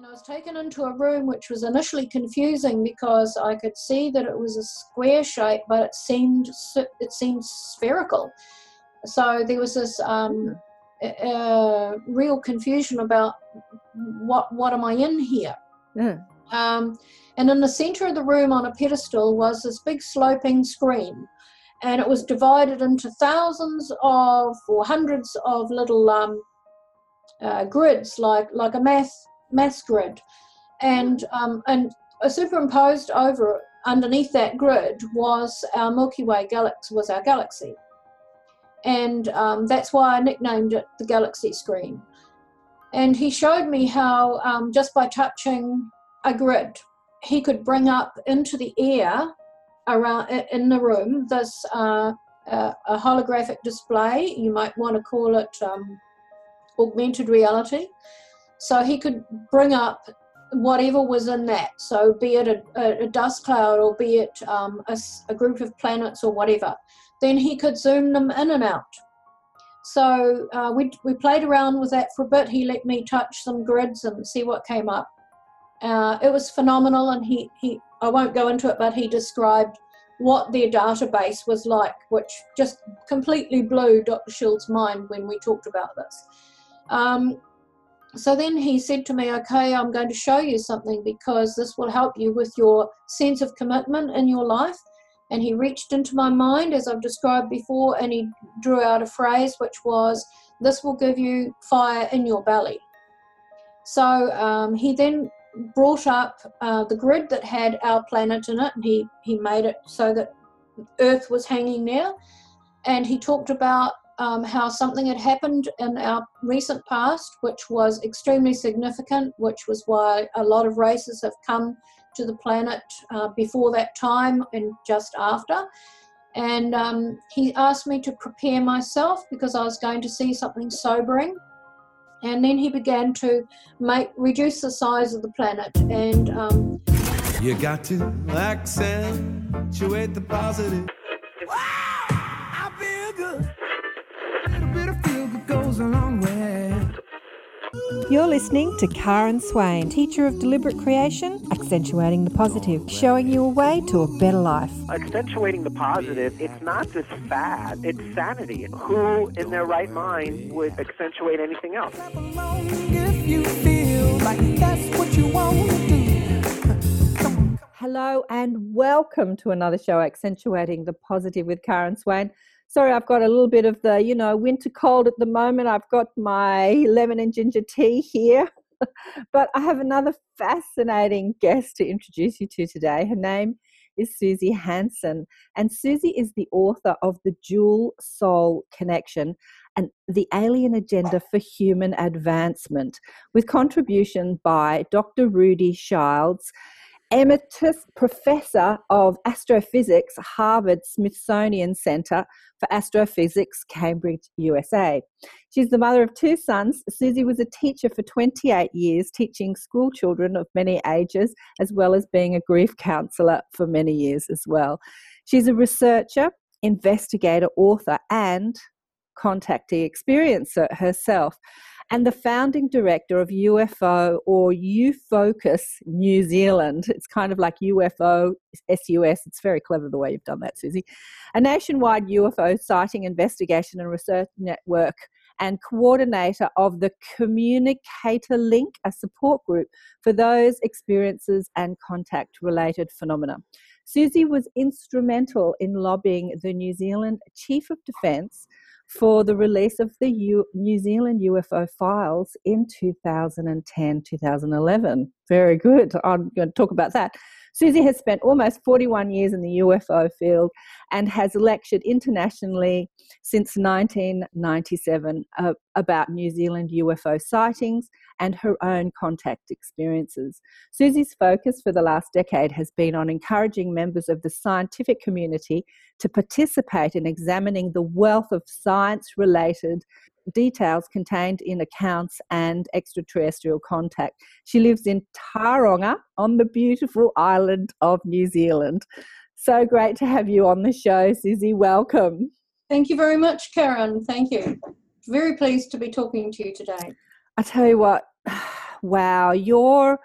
And I was taken into a room which was initially confusing because I could see that it was a square shape, but it seemed it seemed spherical. So there was this um, uh, real confusion about what what am I in here. Yeah. Um, and in the center of the room on a pedestal was this big sloping screen, and it was divided into thousands of or hundreds of little um, uh, grids, like like a math mass grid, and um, and superimposed over underneath that grid was our Milky Way galaxy was our galaxy, and um, that's why I nicknamed it the galaxy screen. And he showed me how um, just by touching a grid, he could bring up into the air around in the room this uh, uh, a holographic display. You might want to call it um, augmented reality so he could bring up whatever was in that. So be it a, a, dust cloud or be it um, a, a group of planets or whatever. Then he could zoom them in and out. So uh, we, we played around with that for a bit. He let me touch some grids and see what came up. Uh, it was phenomenal, and he, he I won't go into it, but he described what their database was like, which just completely blew Dr. Schild's mind when we talked about this. Um, so then he said to me, Okay, I'm going to show you something because this will help you with your sense of commitment in your life. And he reached into my mind, as I've described before, and he drew out a phrase which was, This will give you fire in your belly. So um, he then brought up uh, the grid that had our planet in it, and he, he made it so that Earth was hanging there. And he talked about um, how something had happened in our recent past, which was extremely significant, which was why a lot of races have come to the planet uh, before that time and just after. And um, he asked me to prepare myself because I was going to see something sobering. And then he began to make reduce the size of the planet and. Um, you got to accentuate the positive. You're listening to Karen Swain, teacher of deliberate creation, accentuating the positive, showing you a way to a better life. Accentuating the positive, it's not just fad, it's sanity. Who in their right mind would accentuate anything else? Hello and welcome to another show, Accentuating the Positive with Karen Swain sorry, I've got a little bit of the, you know, winter cold at the moment. I've got my lemon and ginger tea here. but I have another fascinating guest to introduce you to today. Her name is Suzy Hansen. And Suzy is the author of The Dual Soul Connection and The Alien Agenda for Human Advancement, with contribution by Dr. Rudy Schild, emeritus professor of astrophysics, Harvard Smithsonian Center for Astrophysics, Cambridge, USA. She's the mother of two sons. Suzy was a teacher for 28 years, teaching school children of many ages, as well as being a grief counselor for many years as well. She's a researcher, investigator, author, and contactee experiencer herself and the founding director of UFO or UFocus New Zealand. It's kind of like UFO SUS. It's very clever the way you've done that, Suzy. A nationwide UFO sighting investigation and research network and coordinator of the Communicator Link, a support group for those experiences and contact related phenomena. Suzy was instrumental in lobbying the New Zealand Chief of Defence for the release of the U- New Zealand UFO files in 2010 2011. Very good. I'm going to talk about that. Suzy has spent almost 41 years in the UFO field and has lectured internationally since 1997 uh, about New Zealand UFO sightings and her own contact experiences. Suzy's focus for the last decade has been on encouraging members of the scientific community to participate in examining the wealth of science related details contained in accounts and extraterrestrial contact. She lives in Tauranga on the beautiful island of New Zealand. So great to have you on the show, Suzy. Welcome. Thank you very much, Karen. Thank you. Very pleased to be talking to you today. I tell you what, wow, your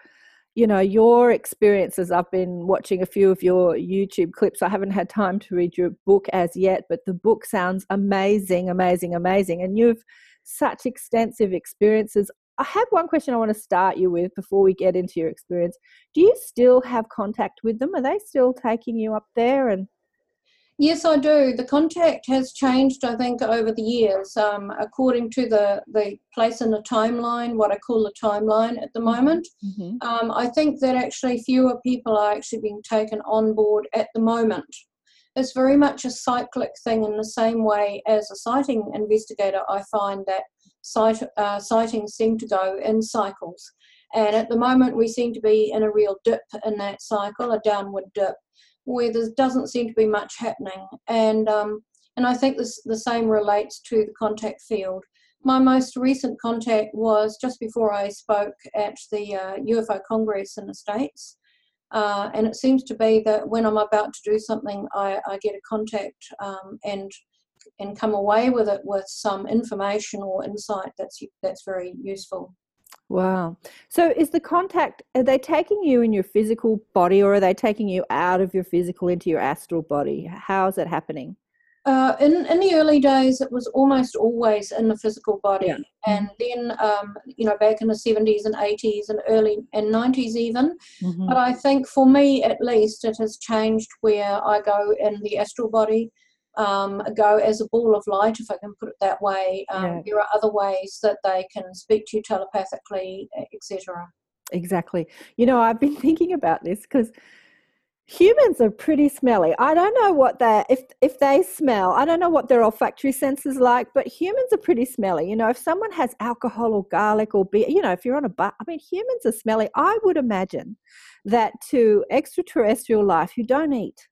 you know your experiences i've been watching a few of your youtube clips i haven't had time to read your book as yet but the book sounds amazing amazing amazing and you've such extensive experiences. I have one question i want to start you with before we get into your experience. Do you still have contact with them? Are they still taking you up there and Yes, I do. The contact has changed, I think, over the years, um, according to the, the place in the timeline, what I call the timeline at the mm-hmm. moment. Mm-hmm. Um, I think that actually fewer people are actually being taken on board at the moment. It's very much a cyclic thing in the same way as a sighting investigator. I find that sight, uh, sightings seem to go in cycles. And at the moment, we seem to be in a real dip in that cycle, a downward dip where there doesn't seem to be much happening. And um, and I think this the same relates to the contact field. My most recent contact was just before I spoke at the uh, UFO Congress in the States. Uh, and it seems to be that when I'm about to do something, I, I get a contact um, and and come away with it with some information or insight that's that's very useful. Wow. So is the contact, are they taking you in your physical body or are they taking you out of your physical into your astral body? How is it happening? Uh, in, in the early days, it was almost always in the physical body. Yeah. And then, um, you know, back in the 70s and 80s and early and 90s even. Mm-hmm. But I think for me, at least, it has changed where I go in the astral body um, go as a ball of light, if I can put it that way. Um, yeah. There are other ways that they can speak to you telepathically, etc. Exactly. You know, I've been thinking about this because humans are pretty smelly. I don't know what they if if they smell. I don't know what their olfactory senses like, but humans are pretty smelly. You know, if someone has alcohol or garlic or beer, you know, if you're on a butt, I mean, humans are smelly. I would imagine that to extraterrestrial life, you don't eat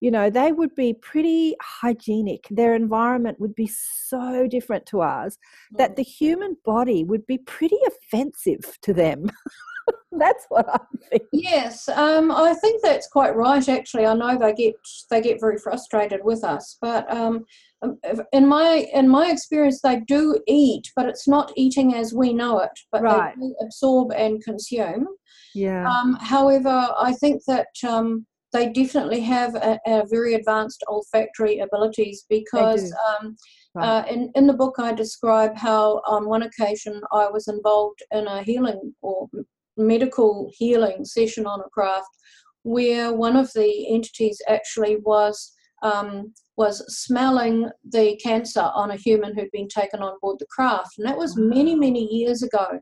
you know, they would be pretty hygienic. Their environment would be so different to ours that mm. the human body would be pretty offensive to them. that's what I think. Yes, um, I think that's quite right. Actually, I know they get they get very frustrated with us, but um, um in my in my experience, they do eat, but it's not eating as we know it. But right. they absorb and consume. Yeah. Um, however, I think that um, they definitely have a, a very advanced olfactory abilities because um, right. uh, in, in the book I describe how on one occasion I was involved in a healing or medical healing session on a craft where one of the entities actually was um, was smelling the cancer on a human who'd been taken on board the craft. And that was many many years ago.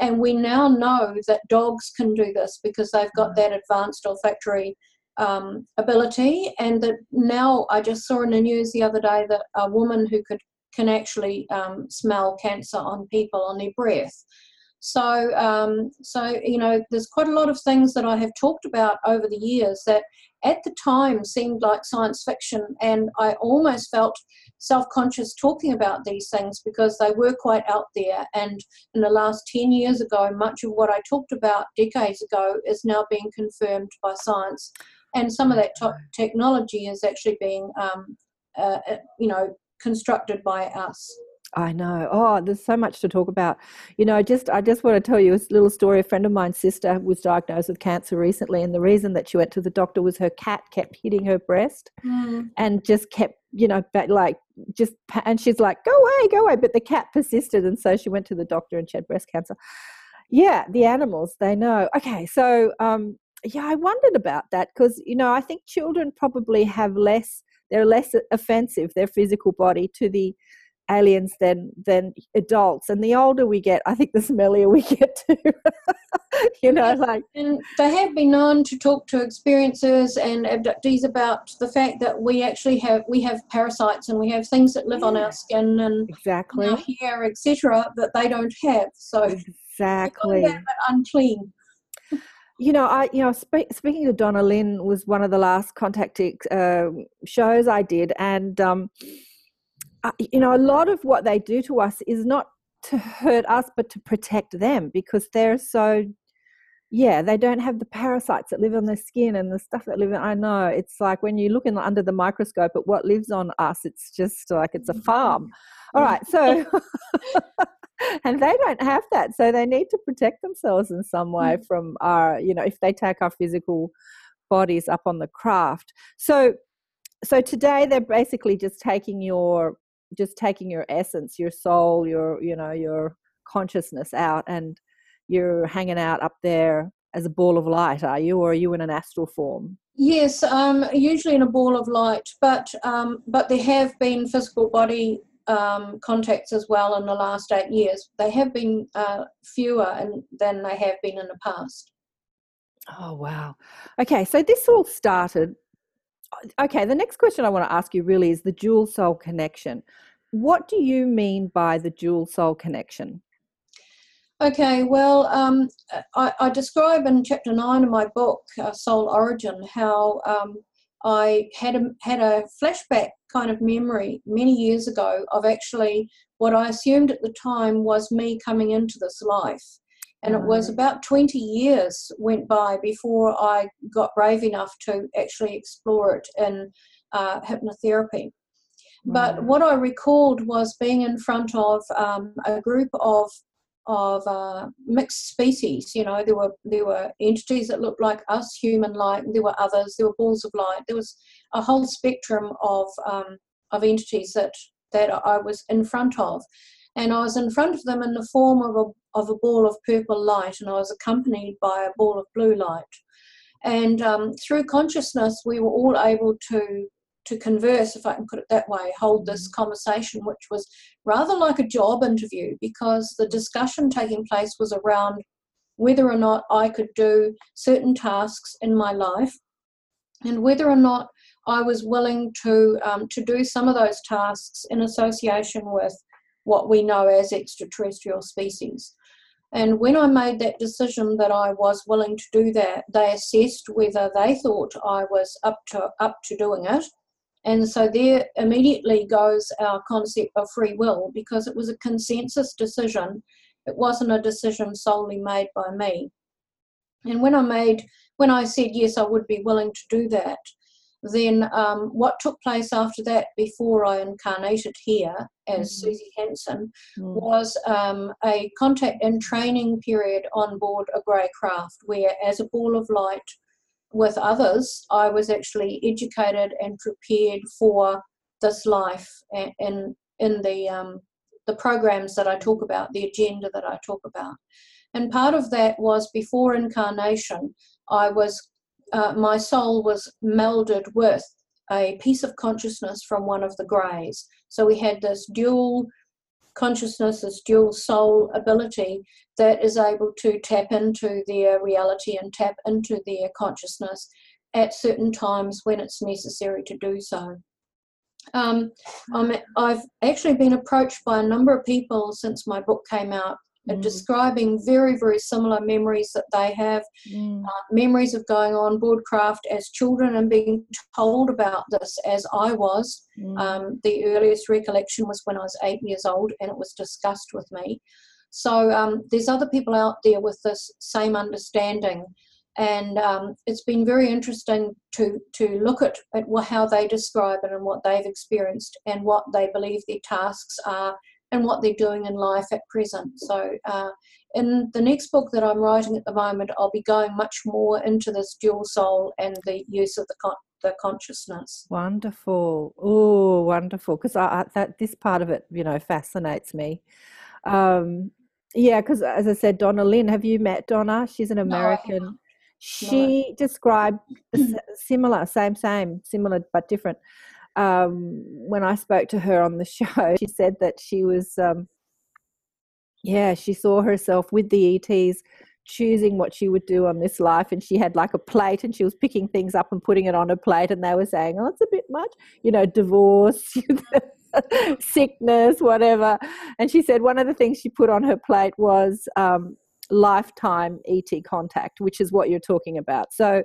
And we now know that dogs can do this because they've got that advanced olfactory um, ability, and that now I just saw in the news the other day that a woman who could can actually um, smell cancer on people on their breath. So, um, so you know, there's quite a lot of things that I have talked about over the years that at the time seemed like science fiction, and I almost felt self-conscious talking about these things because they were quite out there. And in the last 10 years ago, much of what I talked about decades ago is now being confirmed by science and some of that technology is actually being, um, uh, uh, you know, constructed by us. I know. Oh, there's so much to talk about. You know, just I just want to tell you a little story. A friend of mine's sister was diagnosed with cancer recently, and the reason that she went to the doctor was her cat kept hitting her breast, mm. and just kept, you know, like just, and she's like, "Go away, go away," but the cat persisted, and so she went to the doctor, and she had breast cancer. Yeah, the animals they know. Okay, so um, yeah, I wondered about that because, you know, I think children probably have less, they're less offensive, their physical body to the aliens than than adults and the older we get i think the smellier we get too. You know like and they have been known to talk to experiencers and abductees about the fact that we actually have we have parasites and we have things that live yeah. on our skin and exactly our hair etc that they don't have. So exactly. unclean you know, I you know, spe- speaking of Donna Lynn was one of the last contact uh, shows I did, and um, I, you know, a lot of what they do to us is not to hurt us, but to protect them because they're so. Yeah, they don't have the parasites that live on their skin and the stuff that live in. I know it's like when you look in under the microscope at what lives on us, it's just like it's a farm. All right, so and they don't have that so they need to protect themselves in some way mm. from our you know if they take our physical bodies up on the craft. So so today they're basically just taking your just taking your essence your soul your you know your consciousness out and you're hanging out up there as a ball of light are you? Or are you in an astral form? Yes um usually in a ball of light but um but there have been physical body um, contacts as well in the last eight years. They have been uh, fewer and, than they have been in the past. Oh, wow. Okay, so this all started. Okay, the next question I want to ask you really is the dual soul connection. What do you mean by the dual soul connection? Okay, well, um, I, I, describe in chapter nine of my book, uh, Soul Origin, how um, I had a, had a flashback kind of memory many years ago of actually what I assumed at the time was me coming into this life. And it was about 20 years went by before I got brave enough to actually explore it in uh, hypnotherapy. But what I recalled was being in front of um, a group of of uh, mixed species. You know, there were there were entities that looked like us, human-like. There were others. There were balls of light. There was a whole spectrum of um, of entities that that I was in front of, and I was in front of them in the form of a of a ball of purple light, and I was accompanied by a ball of blue light. And um, through consciousness, we were all able to to converse, if I can put it that way, hold this mm. conversation, which was rather like a job interview because the discussion taking place was around whether or not I could do certain tasks in my life and whether or not I was willing to um, to do some of those tasks in association with what we know as extraterrestrial species. And when I made that decision that I was willing to do that, they assessed whether they thought I was up to up to doing it and so there immediately goes our concept of free will because it was a consensus decision. It wasn't a decision solely made by me. And when I made, when I said yes, I would be willing to do that, then um, what took place after that before I incarnated here as mm-hmm. Suzy Hansen mm-hmm. was um, a contact and training period on board a grey craft where, as a ball of light, with others, I was actually educated and prepared for this life in in the um, the programs that I talk about, the agenda that I talk about. And part of that was before incarnation, I was uh, my soul was melded with a piece of consciousness from one of the greys. So we had this dual consciousness, this dual soul ability that is able to tap into their reality and tap into their consciousness at certain times when it's necessary to do so. Um, i have actually been approached by a number of people since my book came out mm. describing very, very similar memories that they have. Mm. Uh, memories of going on board craft as children and being told about this as I was. Mm. Um, the earliest recollection was when I was eight years old and it was discussed with me. So um, there's other people out there with this same understanding. And um, it's been very interesting to, to look at, at how they describe it and what they've experienced and what they believe their tasks are and what they're doing in life at present. So, uh, in the next book that I'm writing at the moment, I'll be going much more into this dual soul and the use of the con- the consciousness. Wonderful. Oh, wonderful. Because I, that this part of it, you know, fascinates me. Um, yeah, because as I said, Donna Lynn, have you met Donna? She's an American. No, she no. described similar, same, same, similar but different um, when I spoke to her on the show, she said that she was, um, yeah, she saw herself with the ETs choosing what she would do on this life and she had like a plate and she was picking things up and putting it on a plate and they were saying oh it's a bit much you know divorce sickness whatever and she said one of the things she put on her plate was um, lifetime et contact which is what you're talking about so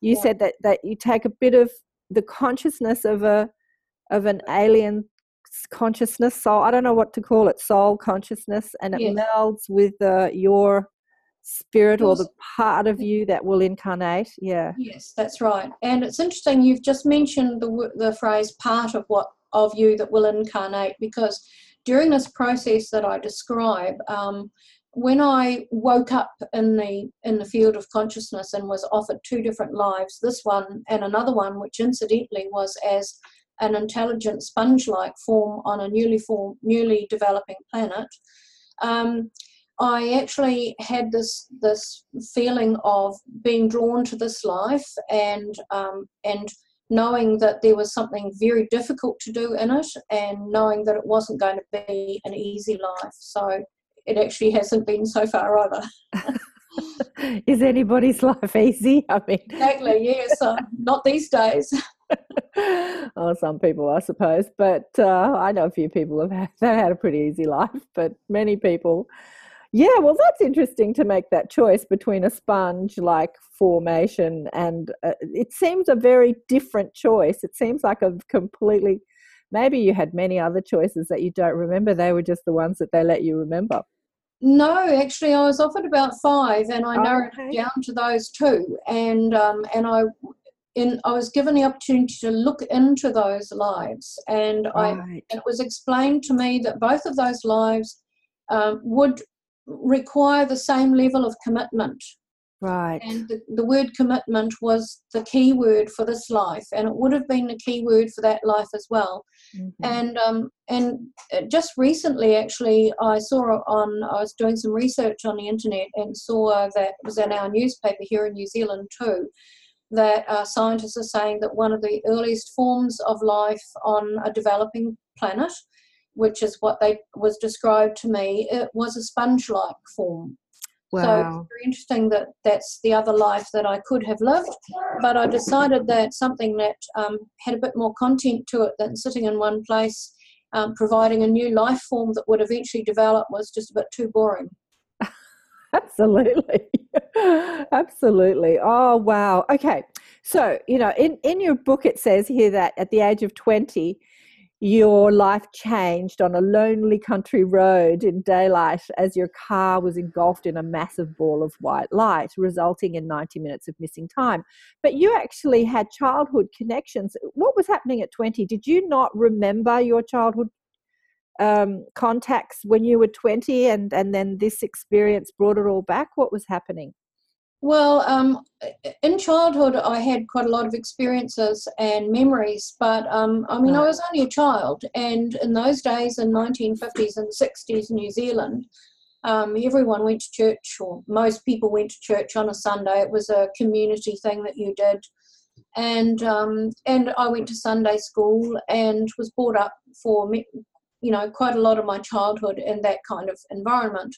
you yeah. said that that you take a bit of the consciousness of a of an alien consciousness soul i don't know what to call it soul consciousness and it yes. melds with uh, your spirit or the part of you that will incarnate yeah. Yes that's right. And it's interesting you've just mentioned the the phrase part of what of you that will incarnate because during this process that I describe, um, when I woke up in the in the field of consciousness and was offered two different lives, this one and another one, which incidentally was as an intelligent sponge-like form on a newly formed, newly developing planet, um, I actually had this this feeling of being drawn to this life and um, and knowing that there was something very difficult to do in it and knowing that it wasn't going to be an easy life. So it actually hasn't been so far either. Is anybody's life easy? I mean, exactly. Yes, uh, not these days. oh, some people, I suppose, but uh, I know a few people have had, had a pretty easy life, but many people yeah, well, that's interesting to make that choice between a sponge like formation and uh, it seems a very different choice. It seems like a completely, maybe you had many other choices that you don't remember. They were just the ones that they let you remember. No, actually, I was offered about five, and I narrowed okay. it down to those two. And um, and I, in I was given the opportunity to look into those lives, and right. I and it was explained to me that both of those lives um, would require the same level of commitment. Right. And the, the word commitment was the key word for this life, and it would have been the key word for that life as well. Mm-hmm. And um, and just recently, actually, I saw on I was doing some research on the internet and saw that it was in our newspaper here in New Zealand too that uh, scientists are saying that one of the earliest forms of life on a developing planet which is what they was described to me, it was a sponge-like form. Wow. So it's very interesting that that's the other life that I could have lived, but I decided that something that um, had a bit more content to it than sitting in one place, um, providing a new life form that would eventually develop, was just a bit too boring. Absolutely. Absolutely. Oh, wow. Okay. So, you know, in, in your book, it says here that at the age of 20, your life changed on a lonely country road in daylight as your car was engulfed in a massive ball of white light, resulting in 90 minutes of missing time. But you actually had childhood connections. What was happening at 20? Did you not remember your childhood um, contacts when you were 20 and, and then this experience brought it all back? What was happening? Well, um, in childhood, I had quite a lot of experiences and memories, but um, I mean, I was only a child, and in those days, in 1950s and 60s, New Zealand, um, everyone went to church, or most people went to church on a Sunday. It was a community thing that you did, and um, and I went to Sunday school and was brought up for you know quite a lot of my childhood in that kind of environment.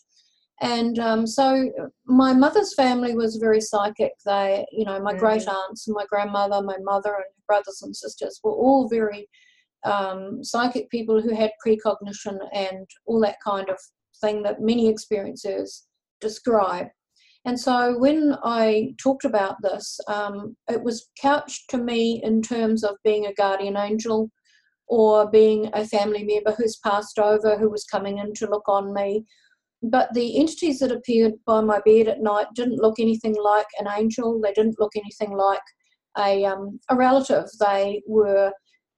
And um, so my mother's family was very psychic. They, you know, my mm-hmm. great aunts and my grandmother, my mother and brothers and sisters were all very um, psychic people who had precognition and all that kind of thing that many experiencers describe. And so when I talked about this, um, it was couched to me in terms of being a guardian angel or being a family member who's passed over, who was coming in to look on me, but the entities that appeared by my bed at night didn't look anything like an angel. They didn't look anything like a, um, a relative. They were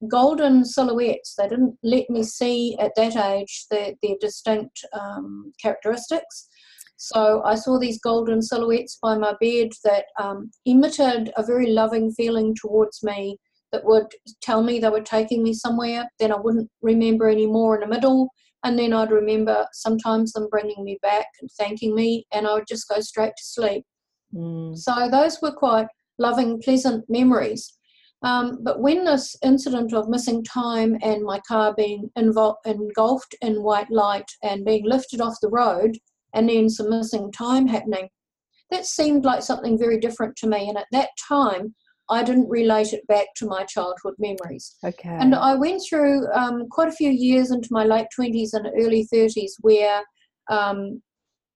golden silhouettes. They didn't let me see at that age their, their distinct um, characteristics. So I saw these golden silhouettes by my bed that um, emitted a very loving feeling towards me that would tell me they were taking me somewhere. Then I wouldn't remember any more in the middle and then I'd remember sometimes them bringing me back and thanking me, and I would just go straight to sleep. Mm. So those were quite loving, pleasant memories. Um, but when this incident of missing time and my car being invol- engulfed in white light and being lifted off the road, and then some missing time happening, that seemed like something very different to me. And at that time, I didn't relate it back to my childhood memories. Okay. And I went through um, quite a few years into my late 20s and early 30s where um,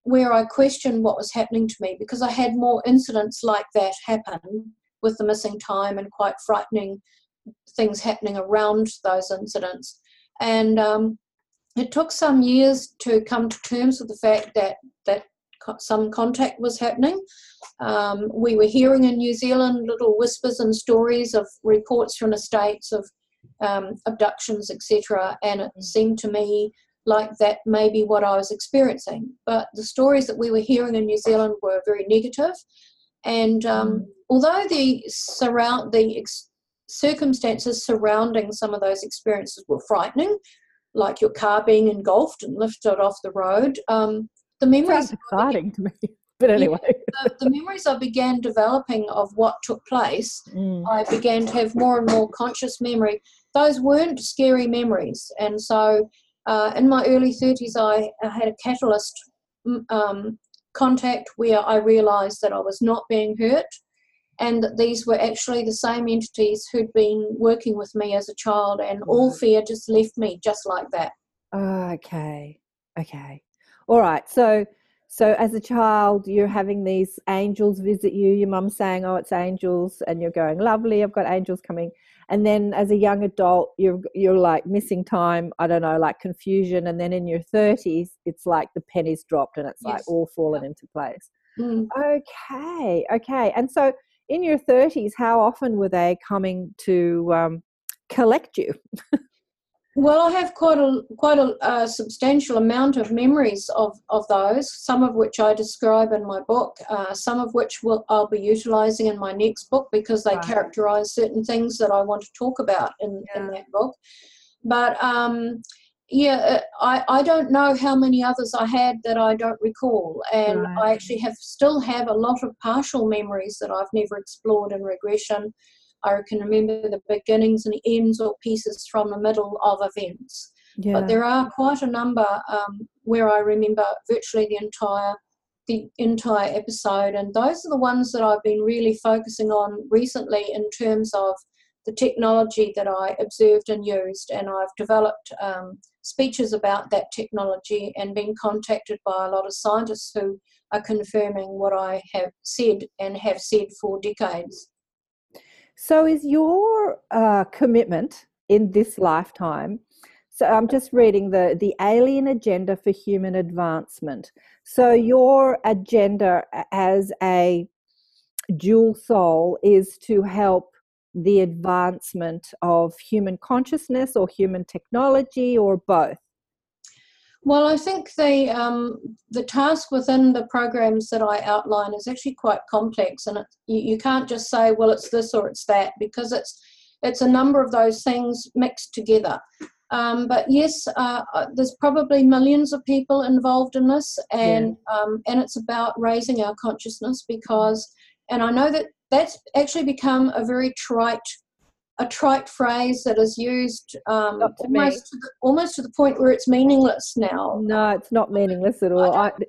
where I questioned what was happening to me because I had more incidents like that happen with the missing time and quite frightening things happening around those incidents. And um, it took some years to come to terms with the fact that that some contact was happening. Um, we were hearing in New Zealand little whispers and stories of reports from the States of um, abductions, etc. And it seemed to me like that may be what I was experiencing. But the stories that we were hearing in New Zealand were very negative. negative, and um, mm. although the surround the ex- circumstances surrounding some of those experiences were frightening, like your car being engulfed and lifted off the road, um, the memories exciting to me. But anyway, the, the, memories I began developing of what took place, mm. I began to have more and more conscious memory. Those weren't scary memories, and so uh, in my early 30s, I, I had a catalyst um, contact where I realized that I was not being hurt and that these were actually the same entities who'd been working with me as a child, and all fear just left me just like that. Okay, okay, all right. So, so as a child, you're having these angels visit you. Your mum's saying, "Oh, it's angels," and you're going, "Lovely, I've got angels coming." and then as a young adult you're you're like missing time i don't know like confusion and then in your 30s it's like the pennies dropped and it's yes. like all fallen into place mm. okay okay and so in your 30s how often were they coming to um, collect you Well, I have quite a quite a, a, substantial amount of memories of, of those. Some of which I describe in my book. Uh, some of which will I'll be utilising in my next book because they right. characterise certain things that I want to talk about in, yeah. in that book. But um, yeah, uh, I, I don't know how many others I had that I don't recall, and right. I actually have still have a lot of partial memories that I've never explored in regression I can remember the beginnings and ends or pieces from the middle of events. Yeah. But there are quite a number um, where I remember virtually the entire the entire episode, and those are the ones that I've been really focusing on recently in terms of the technology that I observed and used, and I've developed um, speeches about that technology and been contacted by a lot of scientists who are confirming what I have said and have said for decades. So, is your uh, commitment in this lifetime? So, I'm just reading the the Alien Agenda for Human Advancement. So, your agenda as a dual soul is to help the advancement of human consciousness or human technology or both. Well, I think the um, the task within the programs that I outline is actually quite complex, and it, you, you can't just say, well, it's this or it's that, because it's it's a number of those things mixed together. Um, but yes, uh, uh there's probably millions of people involved in this, and yeah. um, and it's about raising our consciousness because, and I know that that's actually become a very trite a trite phrase that is used um, almost, to the, almost to the point where it's meaningless now. No, it's not meaningless at all. I don't,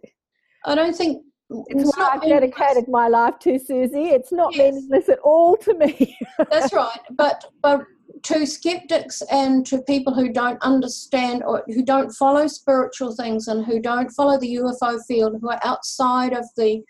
I, I don't think it's, it's what I've dedicated my life to, Suzy. It's not yes. meaningless at all to me. That's right. But but to skeptics and to people who don't understand or who don't follow spiritual things and who don't follow the UFO field, who are outside of the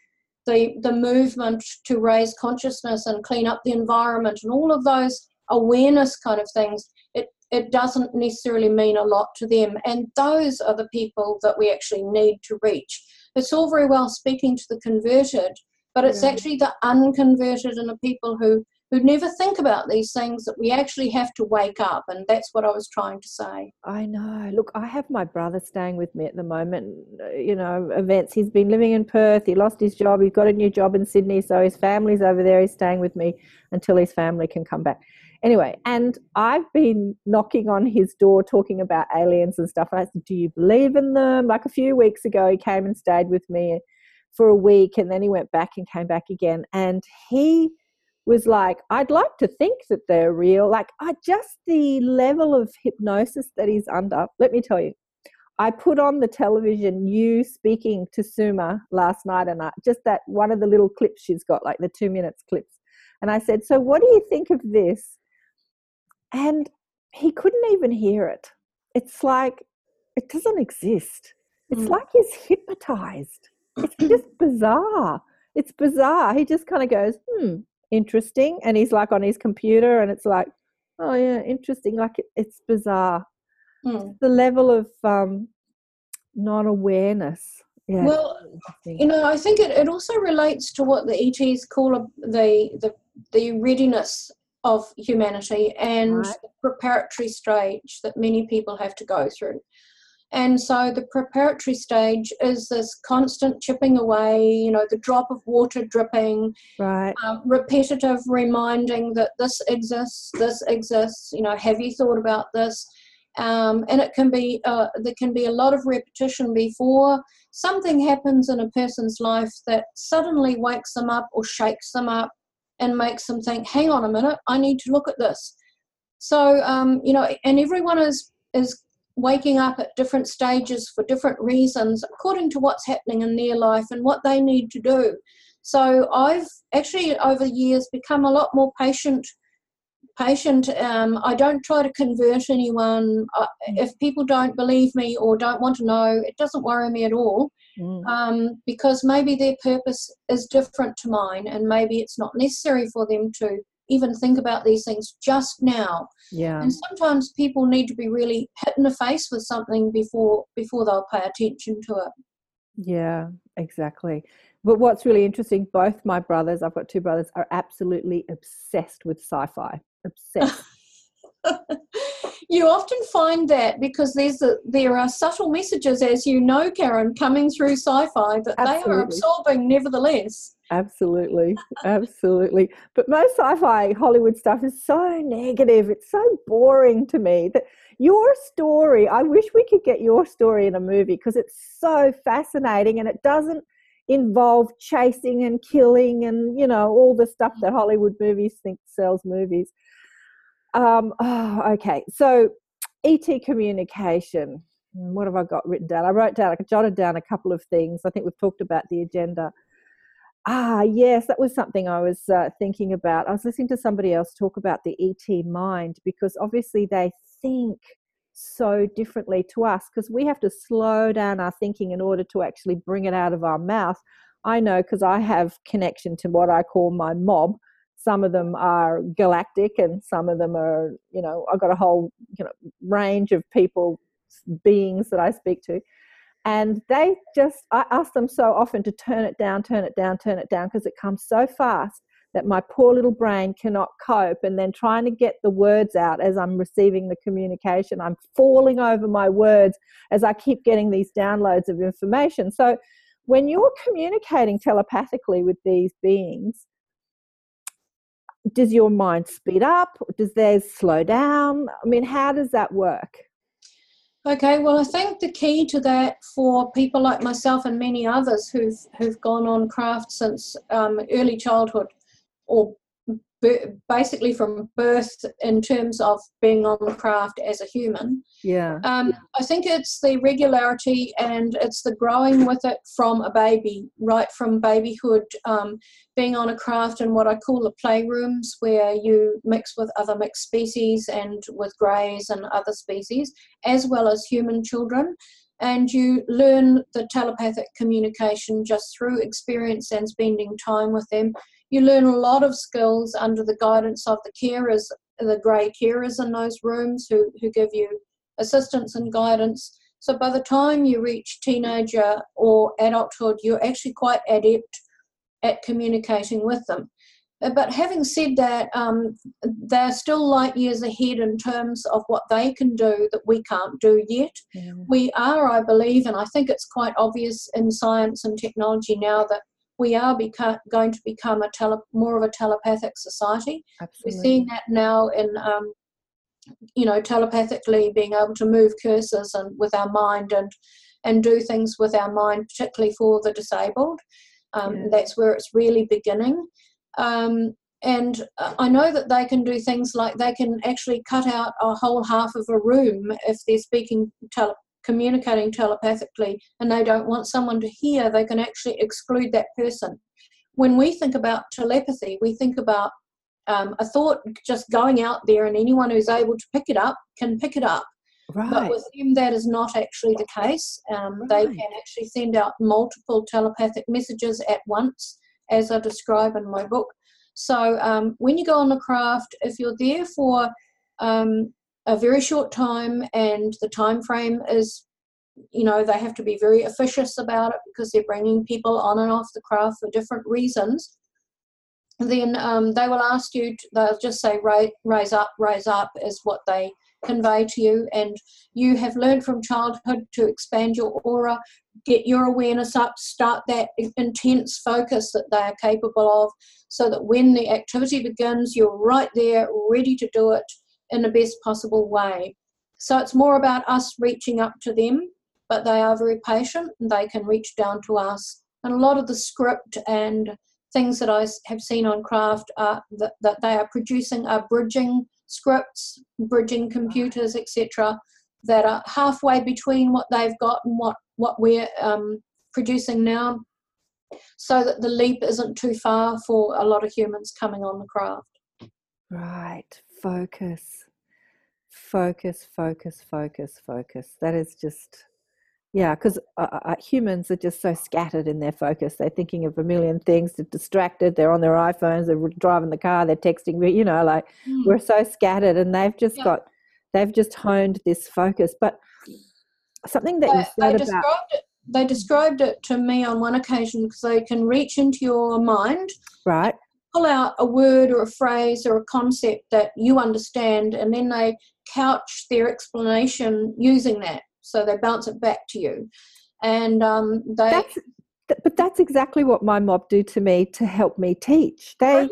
the the movement to raise consciousness and clean up the environment and all of those awareness kind of things, it, it doesn't necessarily mean a lot to them. And those are the people that we actually need to reach. It's all very well speaking to the converted, but it's yeah. actually the unconverted and the people who, who never think about these things that we actually have to wake up. And that's what I was trying to say. I know. Look, I have my brother staying with me at the moment. You know, events. He's been living in Perth. He lost his job. He's got a new job in Sydney. So his family's over there. He's staying with me until his family can come back Anyway, and I've been knocking on his door talking about aliens and stuff. And I said, Do you believe in them? Like a few weeks ago, he came and stayed with me for a week and then he went back and came back again. And he was like, I'd like to think that they're real. Like, I just the level of hypnosis that he's under. Let me tell you, I put on the television you speaking to Suma last night, and I, just that one of the little clips she's got, like the two minutes clips. And I said, So, what do you think of this? And he couldn't even hear it. It's like it doesn't exist. It's mm. like he's hypnotized. It's just bizarre. It's bizarre. He just kind of goes, hmm, interesting. And he's like on his computer and it's like, oh, yeah, interesting. Like it, it's bizarre. Mm. the level of um, non awareness. Yeah. Well, you know, I think it, it also relates to what the ETs call a, the, the the readiness of humanity and right. the preparatory stage that many people have to go through. And so the preparatory stage is this constant chipping away, you know, the drop of water dripping, right. uh, repetitive reminding that this exists, this exists, you know, have you thought about this? Um, and it can be, uh, there can be a lot of repetition before something happens in a person's life that suddenly wakes them up or shakes them up and makes them think, hang on a minute, I need to look at this. So, um, you know, and everyone is, is waking up at different stages for different reasons according to what's happening in their life and what they need to do. So I've actually over the years become a lot more patient. Patient. Um, I don't try to convert anyone. Uh, if people don't believe me or don't want to know, it doesn't worry me at all. Mm. Um, because maybe their purpose is different to mine, and maybe it's not necessary for them to even think about these things just now. Yeah. And sometimes people need to be really hit in the face with something before before they'll pay attention to it. Yeah, exactly. But what's really interesting, both my brothers, I've got two brothers, are absolutely obsessed with sci-fi. Obsessed. you often find that because there's a, there are subtle messages, as you know, Karen, coming through sci-fi that Absolutely. they are absorbing nevertheless. Absolutely, absolutely. But most sci-fi Hollywood stuff is so negative. It's so boring to me. That your story, I wish we could get your story in a movie because it's so fascinating and it doesn't involve chasing and killing and you know all the stuff that Hollywood movies think sells movies. Um, oh, okay, so ET communication. What have I got written down? I wrote down, I jotted down a couple of things. I think we've talked about the agenda. Ah, yes, that was something I was uh, thinking about. I was listening to somebody else talk about the ET mind because obviously they think so differently to us because we have to slow down our thinking in order to actually bring it out of our mouth. I know because I have connection to what I call my mob. Some of them are galactic and some of them are, you know, I've got a whole you know, range of people, beings that I speak to. And they just i ask them so often to turn it down turn it down turn it down because it comes so fast that my poor little brain cannot cope. And then trying to get the words out as i'm receiving the communication i'm falling over my words as i keep getting these downloads of information. So when you're communicating telepathically with these beings does your mind speed up? Does theirs slow down? I mean how does that work? Okay, well, I think the key to that for people like myself and many others who've who've gone on craft since um, early childhood, or basically from birth in terms of being on the craft as a human. Yeah. Um, I think it's the regularity and it's the growing with it from a baby, right from babyhood, um, being on a craft in what I call the playrooms, where you mix with other mixed species and with greys and other species, as well as human children. And you learn the telepathic communication just through experience and spending time with them you learn a lot of skills under the guidance of the carers, the grey carers in those rooms who, who give you assistance and guidance. So by the time you reach teenager or adulthood, you're actually quite adept at communicating with them. Uh, but having said that, um, they're still light years ahead in terms of what they can do that we can't do yet. Yeah. We are, I believe, and I think it's quite obvious in science and technology now that we are beca- going to become a tele- more of a telepathic society. Absolutely. We're seeing that now in, um, you know, telepathically being able to move cursors and with our mind and and do things with our mind, particularly for the disabled. Um, yeah. That's where it's really beginning. Um, and uh, I know that they can do things like they can actually cut out a whole half of a room if they're speaking tele- communicating telepathically and they don't want someone to hear, they can actually exclude that person. When we think about telepathy, we think about um, a thought just going out there and anyone who's able to pick it up can pick it up. Right. But with them, that is not actually the case. Um, right. They can actually send out multiple telepathic messages at once, as I describe in my book. So um, when you go on the craft, if you're there for um, a very short time and the time frame is you know they have to be very officious about it because they're bringing people on and off the craft for different reasons then um, they will ask you to, they'll just say raise up raise up is what they convey to you. And you have learned from childhood to expand your aura, get your awareness up, start that intense focus that they are capable of, so that when the activity begins, you're right there, ready to do it in the best possible way. So it's more about us reaching up to them, but they are very patient and they can reach down to us. And a lot of the script and things that I have seen on craft are that, that they are producing are bridging scripts, bridging computers, etc., that are halfway between what they've got and what what we're um, producing now, so that the leap isn't too far for a lot of humans coming on the craft. Right, focus, focus, focus, focus, focus. That is just yeah, because uh, uh, uh, humans are just so scattered in their focus. They're thinking of a million things. They're distracted. They're on their iPhones. They're driving the car. They're texting. You know, like mm. we're so scattered, and they've just yeah. got, they've just honed this focus. But something that they, you said they about it, they described it to me on one occasion because they can reach into your mind, right? Pull out a word or a phrase or a concept that you understand, and then they couch their explanation using that. So they bounce it back to you. And um, they that's, but that's exactly what my mob do to me to help me teach. They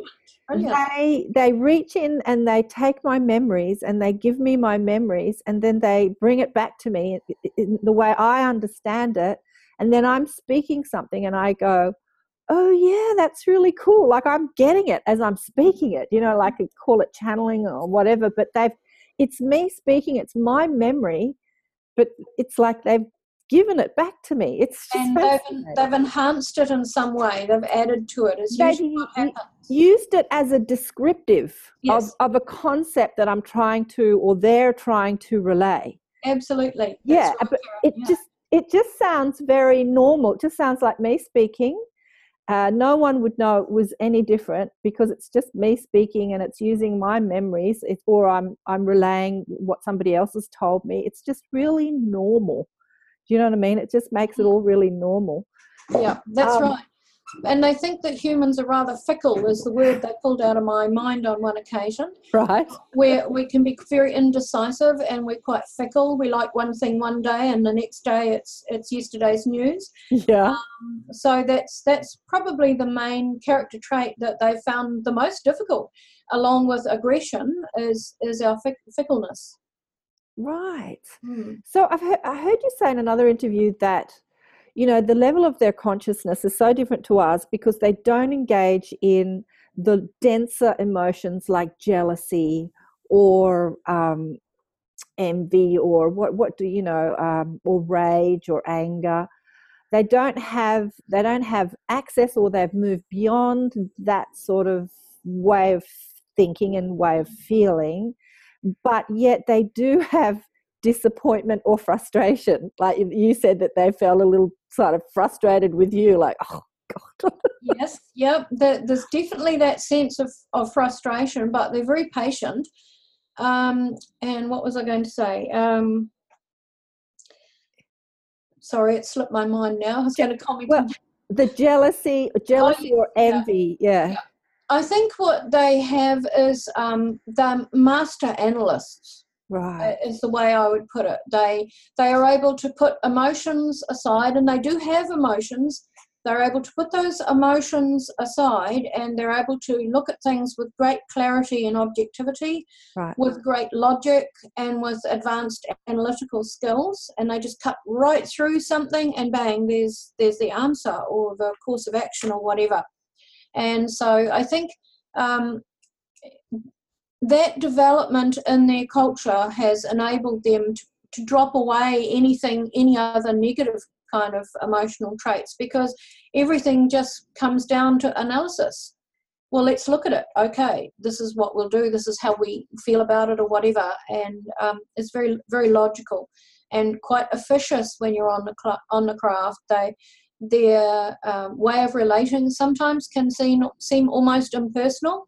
Brilliant. they they reach in and they take my memories and they give me my memories and then they bring it back to me in the way i understand it. And then i'm speaking something and i go oh yeah that's really cool like i'm getting it as i'm speaking it you know like call it channeling or whatever but they've it's me speaking it's my memory but it's like they've given it back to me. It's and they've, they've, enhanced it in some way. They've added to it. It's they've used it as a descriptive yes. of, of a concept that I'm trying to, or they're trying to relay. Absolutely. yeah, right, but it yeah. just it just sounds very normal. It just sounds like me speaking. Uh, no one would know it was any different because it's just me speaking and it's using my memories it's, or I'm, I'm relaying what somebody else has told me. It's just really normal. Do you know what I mean? It just makes it all really normal. Yeah, that's um, right and they think that humans are rather fickle is the word they pulled out of my mind on one occasion. Right. Where we can be very indecisive and we're quite fickle. We like one thing one day and the next day it's it's yesterday's news. Yeah. Um, so that's that's probably the main character trait that they found the most difficult along with aggression is is our fick- fickleness. Right. Hmm. so i've heard, i heard you say in another interview that you know, the level of their consciousness is so different to us because they don't engage in the denser emotions like jealousy or um, envy or what what do you know um, or rage or anger. They don't have they don't have access or they've moved beyond that sort of way of thinking and way of feeling but yet they do have disappointment or frustration like you said that they felt a little sort of frustrated with you, like, oh God. yes, yep. The, there's definitely that sense of, of frustration, but they're very patient. Um, and what was I going to say? Um, sorry, it slipped my mind now. I was going to comment. Well, the jealousy, jealousy oh, or envy, yeah. yeah. I think what they have is um, the master analysts right. Is the way i would put it. They they are able to put emotions aside and they do have emotions. They're able to put those emotions aside and they're able to look at things with great clarity and objectivity right. with great logic and with advanced analytical skills and they just cut right through something and bang there's there's the answer or the course of action or whatever. And so i think um, that development in their culture has enabled them to, to drop away anything, any other negative kind of emotional traits because everything just comes down to analysis. Well, let's look at it. Okay, this is what we'll do. This is how we feel about it, or whatever. And um, it's very, very logical and quite officious when you're on the cl- on the craft. They their um, way of relating sometimes can seem seem almost impersonal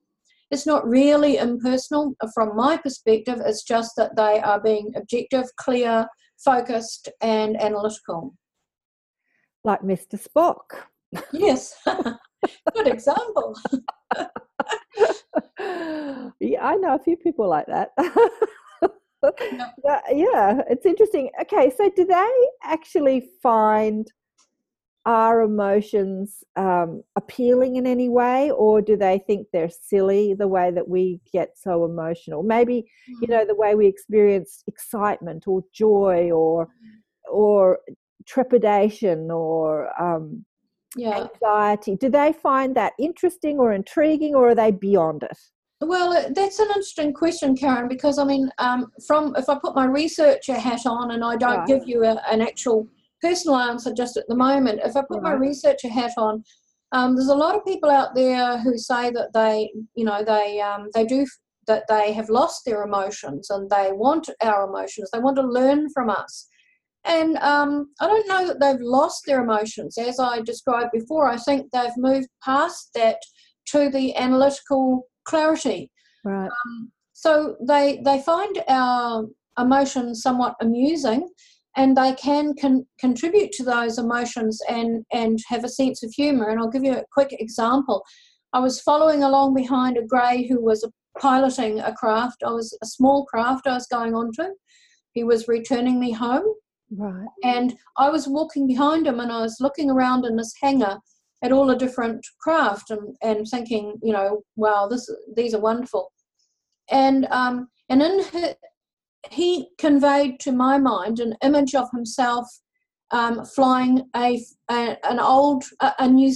it's not really impersonal from my perspective, it's just that they are being objective, clear, focused, and analytical. Like Mr. Spock. Yes, good example. yeah, I know a few people like that. yeah, it's interesting. Okay, so do they actually find our emotions um, appealing in any way, or do they think they're silly the way that we get so emotional? Maybe you know the way we experience excitement or joy or or trepidation or um, yeah. anxiety. Do they find that interesting or intriguing, or are they beyond it? Well, uh, that's an interesting question, Karen, because I mean, um, from if I put my researcher hat on and I don't right. give you a, an actual personal answer just at the moment, if I put my researcher hat on, um, there's a lot of people out there who say that they, you know, they um, they do that they have lost their emotions and they want our emotions. They want to learn from us. And um, I don't know that they've lost their emotions. As I described before, I think they've moved past that to the analytical clarity. Right. Um, so they they find our emotions somewhat amusing, and they can con- contribute to those emotions and and have a sense of humour. And I'll give you a quick example. I was following along behind a grey who was piloting a craft. I was a small craft I was going on to. He was returning me home. Right. And I was walking behind him and I was looking around in this hangar at all the different craft and, and thinking, you know, wow, this these are wonderful. And um, and in he conveyed to my mind an image of himself um, flying a, a, an old a, a new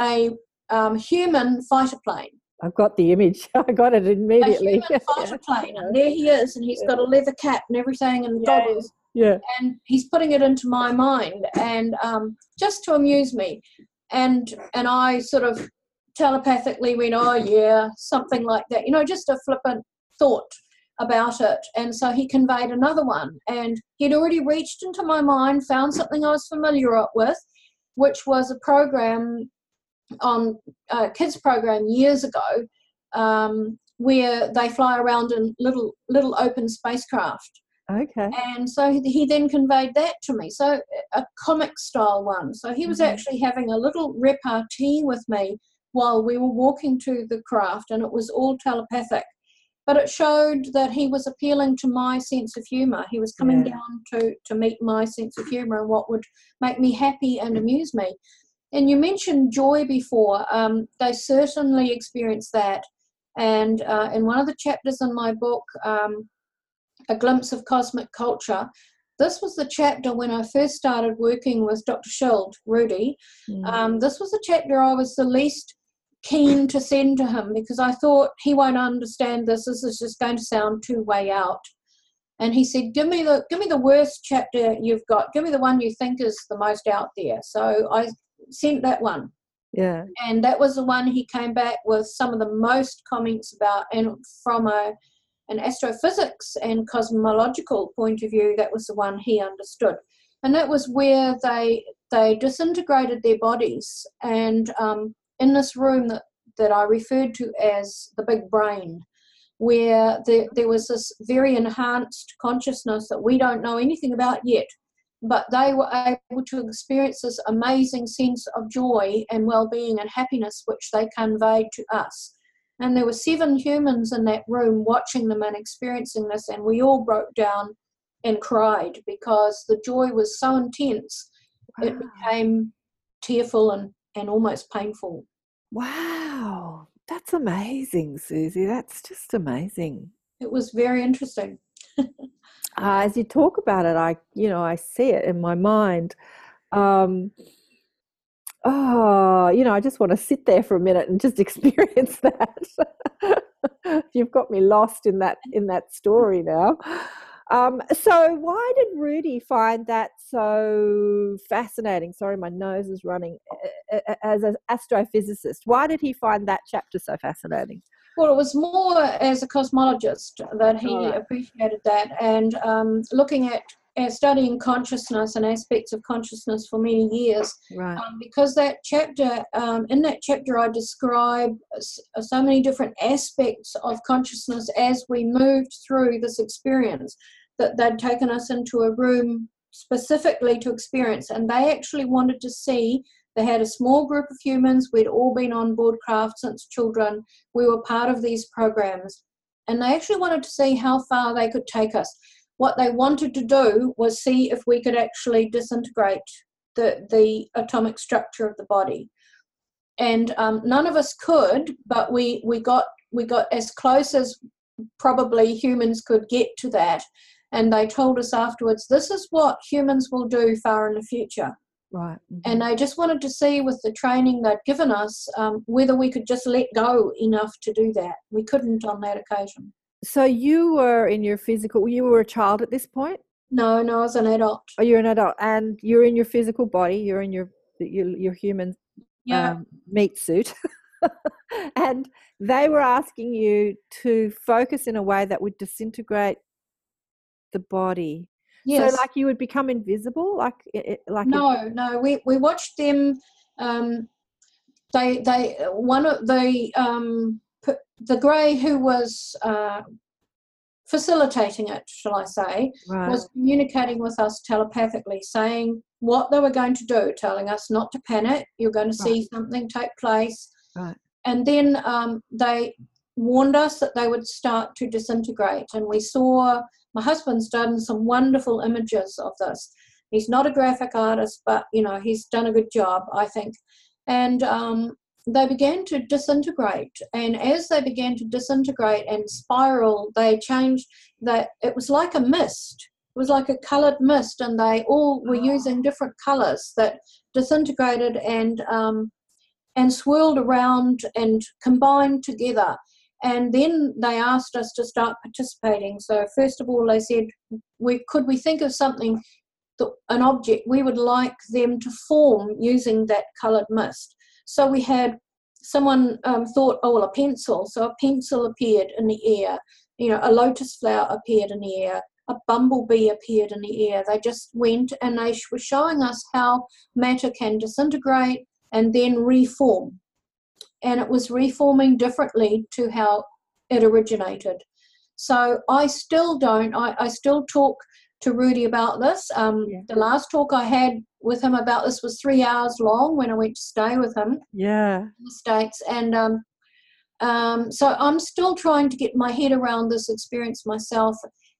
a um, human fighter plane. I've got the image. I got it immediately. A human fighter plane, and there he is, and he's got a leather cap and everything, and yeah. goggles. Yeah. And he's putting it into my mind, and um, just to amuse me and and I sort of telepathically went, oh yeah, something like that, you know, just a flippant thought about it. And so he conveyed another one, and he'd already reached into my mind, found something I was familiar with, which was a program on a kids program years ago, um, where they fly around in little little open spacecraft Okay. And so he then conveyed that to me. So a comic style one. So he was mm-hmm. actually having a little repartee with me while we were walking to the craft, and it was all telepathic. But it showed that he was appealing to my sense of humour. He was coming yeah. down to, to meet my sense of humour and what would make me happy and amuse me. And you mentioned joy before. Um, they certainly experienced that. And uh, in one of the chapters in my book, um, a Glimpse of Cosmic Culture. This was the chapter when I first started working with Dr. Schild, Rudy. Mm. Um, this was the chapter I was the least keen to send to him because I thought he won't understand this. This is just going to sound too way out. And he said, "Give me the give me the worst chapter you've got. Give me the one you think is the most out there." So I sent that one. Yeah. And that was the one he came back with some of the most comments about, and from a an astrophysics and cosmological point of view, that was the one he understood. And that was where they they disintegrated their bodies. And um, in this room that, that I referred to as the big brain, where there, there was this very enhanced consciousness that we don't know anything about yet, but they were able to experience this amazing sense of joy and well being and happiness which they conveyed to us. And there were seven humans in that room watching them and experiencing this, and we all broke down and cried because the joy was so intense, wow. it became tearful and, and almost painful. Wow, that's amazing, Suzy. That's just amazing. It was very interesting. uh, as you talk about it, I, you know, I see it in my mind. Um, oh, you know, I just want to sit there for a minute and just experience that. You've got me lost in that in that story now. Um, so, why did Rudy find that so fascinating? Sorry, my nose is running. As an astrophysicist, why did he find that chapter so fascinating? Well, it was more as a cosmologist that he right. appreciated that, and um, looking at studying consciousness and aspects of consciousness for many years. Right. Um, because that chapter, um, in that chapter, I describe so many different aspects of consciousness as we moved through this experience that they'd taken us into a room specifically to experience. And they actually wanted to see. They had a small group of humans. We'd all been on board craft since children. We were part of these programs and they actually wanted to see how far they could take us. What they wanted to do was see if we could actually disintegrate the, the atomic structure of the body. And um, none of us could, but we, we got we got as close as probably humans could get to that. And they told us afterwards, this is what humans will do far in the future. Right. Mm-hmm. And they just wanted to see with the training they'd given us um, whether we could just let go enough to do that. We couldn't on that occasion. So you were in your physical, you were a child at this point? No, no, I was an adult. Oh, you're an adult, and you're in your physical body. You're in your your, your human Yeah. um, meat suit, and they were asking you to focus in a way that would disintegrate the body. yes. So, like you would become invisible, like it, like it- no, no. We we watched them. Um, they they one of the um, the grey who was uh, facilitating it, shall I say, right, was communicating with us telepathically, saying what they were going to do, telling us not to panic. You're going to see something take place, Right. and then um, they warned us that they would start to disintegrate. And we saw my husband's done some wonderful images of this. He's not a graphic artist, but you know he's done a good job, I think. And um, they began to disintegrate, and as they began to disintegrate and spiral, they changed. That it was like a mist. It was like a coloured mist, and they all were using different colours that disintegrated and um, and swirled around and combined together. And then they asked us to start participating. So first of all, they said, "We could we think of something, an object we would like them to form using that coloured mist." So we had someone um, thought, "Oh, well, a pencil." So a pencil appeared in the air. You know, a lotus flower appeared in the air. A bumblebee appeared in the air. They just went and they were showing us how matter can disintegrate and then reform and it was reforming differently to how it originated. So I still don't, I, I still talk to Rudy about this. Um, Yeah. The last talk I had with him about this was three hours long when I went to stay with him yeah, in the States. And um, um, so I'm still trying to get my head around this experience myself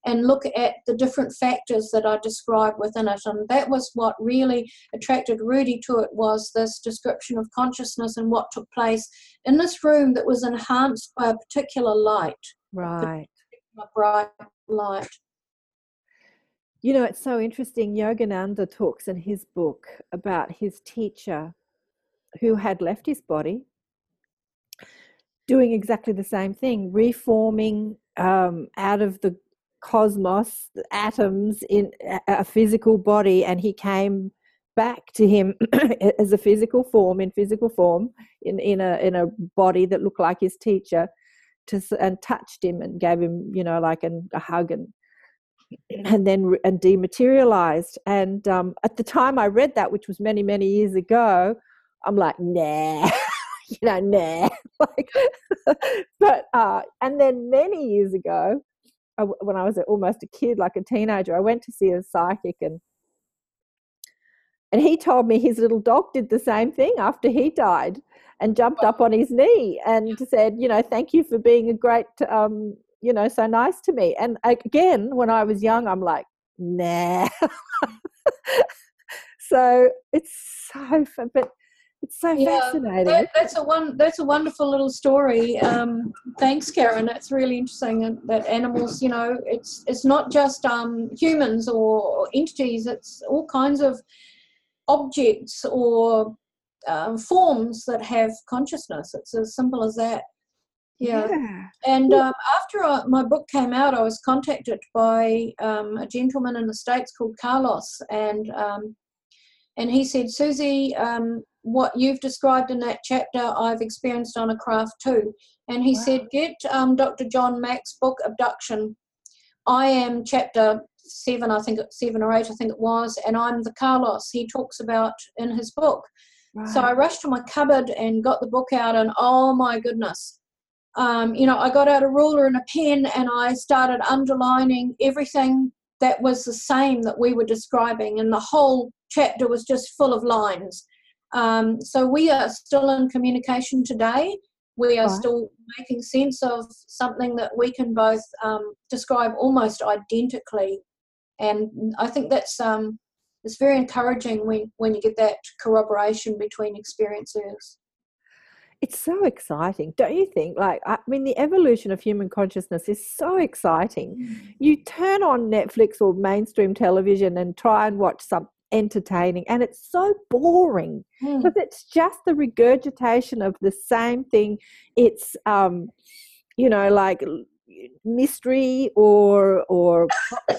and look at the different factors that I describe within it. And that was what really attracted Rudy to it was this description of consciousness and what took place in this room that was enhanced by a particular light, right. a bright light. You know, it's so interesting. Yogananda talks in his book about his teacher who had left his body doing exactly the same thing, reforming um, out of the cosmos, atoms in a- physical body, and he came back to him as a physical form, in physical form, in, in a in a body that looked like his teacher, to and touched him and gave him, you know, like an, a hug and and then and dematerialized. And um, at the time I read that, which was many many years ago, I'm like, nah, you know, nah. like, but uh, and then many years ago, I when I was almost a kid, like a teenager, I went to see a psychic and. And he told me his little dog did the same thing after he died and jumped up on his knee and said, you know, thank you for being a great, um, you know, so nice to me. And again, when I was young, I'm like, nah. so it's so, but it's so Yeah, fascinating. That, that's a one. That's a wonderful little story. Um, thanks, Karen. That's really interesting. and That animals, you know, it's it's not just um, humans or entities. It's all kinds of objects or um, forms that have consciousness. It's as simple as that. Yeah. And um, after I, my book came out, I was contacted by um, a gentleman in the States called Carlos, and um, and he said, Suzy, um, what you've described in that chapter, I've experienced on a craft too. And he Wow. said, get um, Dr. John Mack's book, Abduction. I am chapter seven, I think, seven or eight, I think it was, and I'm the Carlos he talks about in his book. So I rushed to my cupboard and got the book out, and oh my goodness. Um, you know, I got out a ruler and a pen and I started underlining everything that was the same that we were describing, and the whole chapter was just full of lines. Um, so we are still in communication today, We are Right. still making sense of something that we can both um, describe almost identically, and I think that's um, it's very encouraging when when you get that corroboration between experiences. It's so exciting, don't you think? Like, I mean, the evolution of human consciousness is so exciting. You turn on Netflix or mainstream television and try and watch some entertaining, and it's so boring Mm. because it's just the regurgitation of the same thing. It's, um, you know, like mystery or or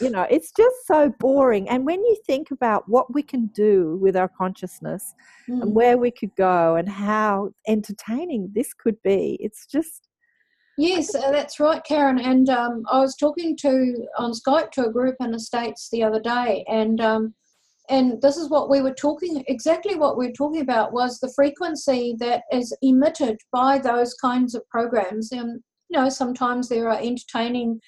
you know it's just so boring and when you think about what we can do with our consciousness and Mm. where we could go and how entertaining this could be. It's just Yes, uh, that's right, Karen. And um, I was talking to on Skype to a group in the states the other day, and um, and this is what we were talking. Exactly what we were talking about was the frequency that is emitted by those kinds of programs. And you know, sometimes there are entertaining,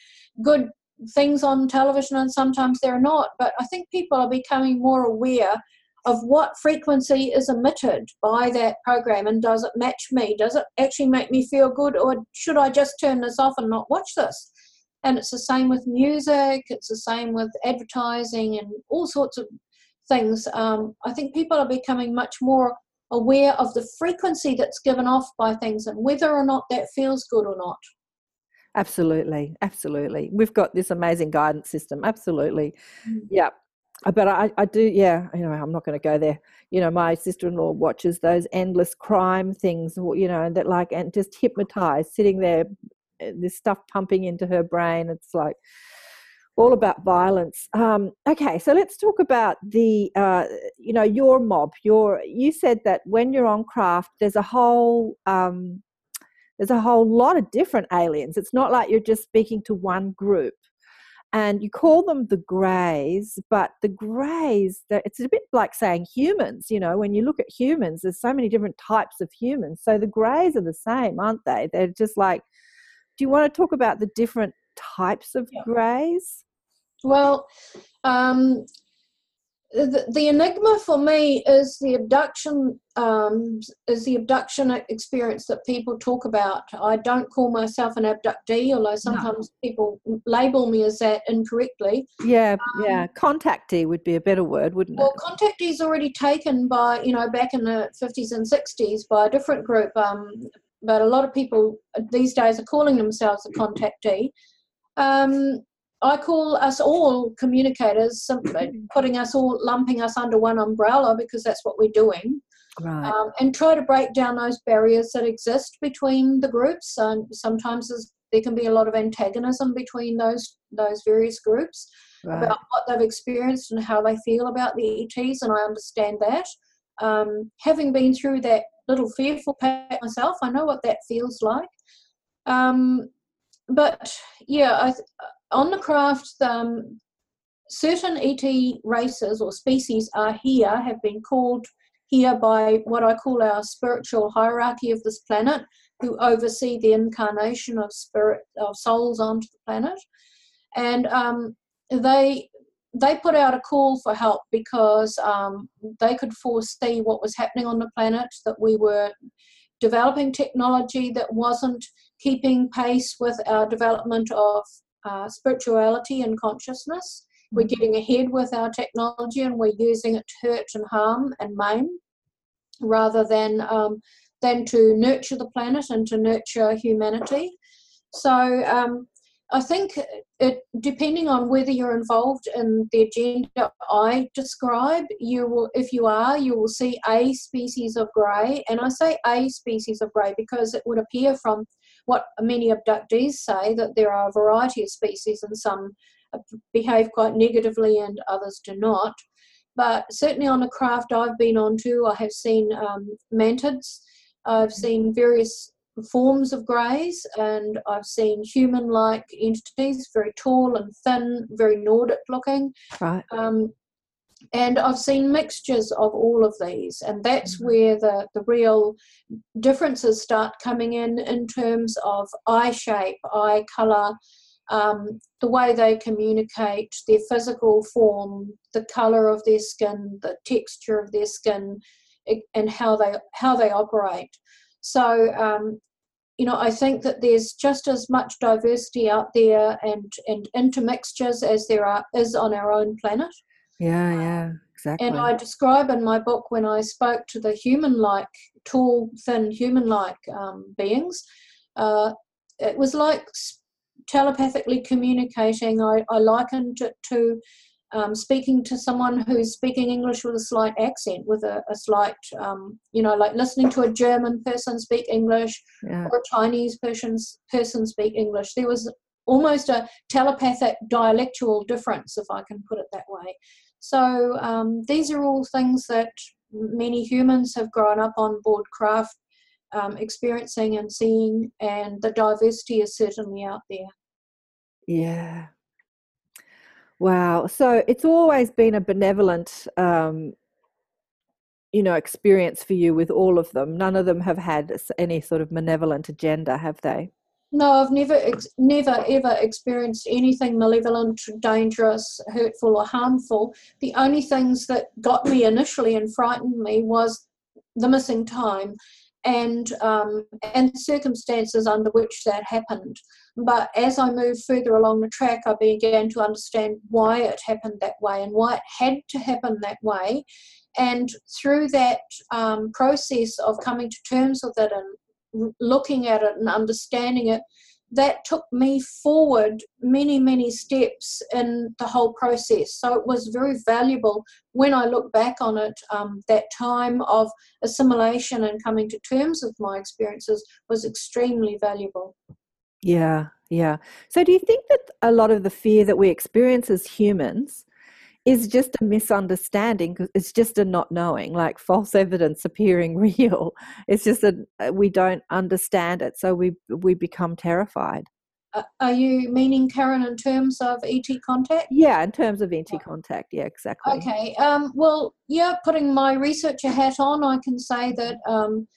good things on television, and sometimes there are not. But I think people are becoming more aware of what frequency is emitted by that program and does it match me? Does it actually make me feel good or should I just turn this off and not watch this? And it's the same with music, it's the same with advertising and all sorts of things. Um, I think people are becoming much more aware of the frequency that's given off by things and whether or not that feels good or not. absolutely, absolutely. We've got this amazing guidance system. Absolutely. Mm. Yeah. But I, I do, yeah, You know, I'm not going to go there. You know, my sister in law watches those endless crime things, you know, that like, and just hypnotized, sitting there, uh, this stuff pumping into her brain. It's like, all about violence. Um, okay, so let's talk about the, uh, you know, your mob. Your, you said that when you're on craft, there's a whole, um, there's a whole lot of different aliens. It's not like you're just speaking to one group. And you call them the greys, but the greys, it's a bit like saying humans. You know, when you look at humans, there's so many different types of humans. So the greys are the same, aren't they? They're just like, do you want to talk about the different types of Yeah. greys? Well, um, the, the enigma for me is the abduction um, is the abduction experience that people talk about. I don't call myself an abductee, although sometimes people label me as that incorrectly. Yeah, yeah. Contactee would be a better word, wouldn't it? Well, contactee is already taken by you know back in the fifties and sixties by a different group. Um, but a lot of people these days are calling themselves a contactee. Um, I call us all communicators, simply putting us all, lumping us under one umbrella because that's what we're doing, Right. um, and try to break down those barriers that exist between the groups. Um, sometimes there can be a lot of antagonism between those those various groups right. about what they've experienced and how they feel about the ETs, and I understand that. Um, having been through that little fearful pack myself, I know what that feels like. Um, but yeah, I, on the craft, um, certain ET races or species are here, have been called here by what I call our spiritual hierarchy of this planet, who oversee the incarnation of spirit of souls onto the planet, and um, they they put out a call for help because um, they could foresee what was happening on the planet, that we were developing technology that wasn't keeping pace with our development of uh, spirituality and consciousness. We're getting ahead with our technology and we're using it to hurt and harm and maim rather than um, than to nurture the planet and to nurture humanity. So um, I think it, depending on whether you're involved in the agenda I describe, you will, if you are, you will see a species of grey. And I say a species of grey because it would appear from what many abductees say that there are a variety of species and some behave quite negatively and others do not. But certainly on the craft I've been on to, I have seen um, mantids, I've seen various forms of greys, and I've seen human like entities, very tall and thin, very Nordic looking. Right. Um, and I've seen mixtures of all of these, and that's Mhm. where the, the real differences start coming in in terms of eye shape, eye colour, um, the way they communicate, their physical form, the colour of their skin, the texture of their skin, and how they how they operate. So um, you know, I think that there's just as much diversity out there and, and intermixtures as there are is on our own planet. Yeah, yeah, exactly. And I describe in my book when I spoke to the human like, tall, thin, human like um, beings, uh, it was like telepathically communicating. I, I likened it to um, speaking to someone who's speaking English with a slight accent, with a, a slight, um, you know, like listening to a German person speak English yeah. or a Chinese person, person speak English. There was almost a telepathic dialectual difference, if I can put it that way. So um, these are all things that many humans have grown up on board craft um, experiencing and seeing, and the diversity is certainly out there. Yeah. Wow. So it's always been a benevolent, um, you know, experience for you with all of them. None of them have had any sort of malevolent agenda, have they? No, I've never, ex- never, ever experienced anything malevolent, dangerous, hurtful, or harmful. The only things that got me initially and frightened me was the missing time and um, and circumstances under which that happened. But as I moved further along the track, I began to understand why it happened that way and why it had to happen that way. And through that um, process of coming to terms with it and looking at it and understanding it, that took me forward many, many steps in the whole process. So it was very valuable when I look back on it. Um, that time of assimilation and coming to terms with my experiences was extremely valuable. Yeah, yeah. So do you think that a lot of the fear that we experience as humans is just a misunderstanding it's just a not knowing like false evidence appearing real. It's just that uh, we don't understand it so we we become terrified. Uh, are you meaning karen in terms of et contact? Yeah in terms of et contact yeah exactly. Okay um, well yeah putting my researcher hat on i can say that um,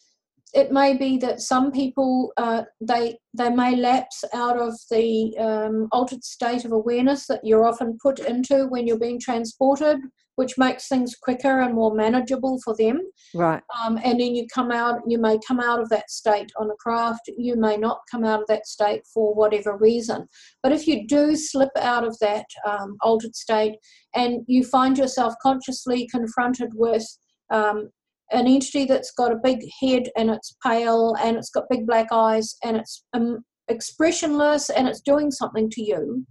it may be that some people uh, they they may lapse out of the um, altered state of awareness that you're often put into when you're being transported, which makes things quicker and more manageable for them. Right. Um, and then you come out, you may come out of that state on a craft. You may not come out of that state for whatever reason. But if you do slip out of that um, altered state and you find yourself consciously confronted with um, an entity that's got a big head and it's pale and it's got big black eyes and it's um, expressionless and it's doing something to you,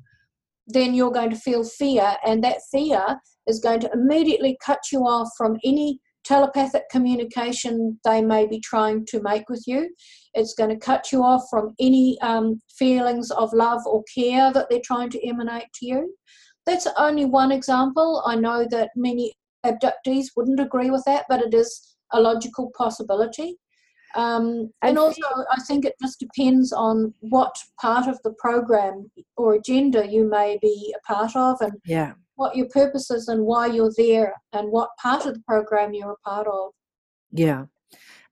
then you're going to feel fear, and that fear is going to immediately cut you off from any telepathic communication they may be trying to make with you. It's going to cut you off from any um, feelings of love or care that they're trying to emanate to you. That's only one example. I know that many abductees wouldn't agree with that, but it is a logical possibility. Um, and also, I think it just depends on what part of the program or agenda you may be a part of, and yeah. what your purpose is, and why you're there, and what part of the program you're a part of. Yeah,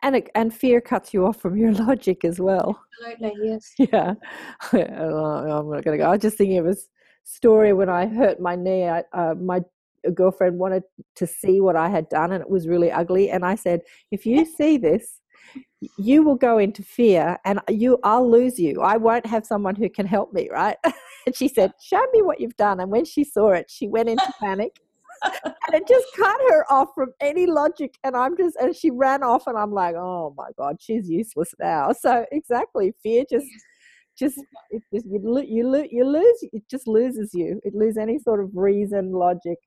and it, and fear cuts you off from your logic as well. Absolutely, yes. Yeah, I'm not going to go. I was just thinking of a story when I hurt my knee. I, uh, my girlfriend wanted to see what I had done, and it was really ugly. And I said, if you see this, you will go into fear, and you, I'll lose you. I won't have someone who can help me, right? and she said, show me what you've done. And when she saw it, she went into panic. and it just cut her off from any logic and i'm just and she ran off and i'm like oh my god she's useless now so exactly fear just just it just you, you, you lose it just loses you it loses any sort of reason logic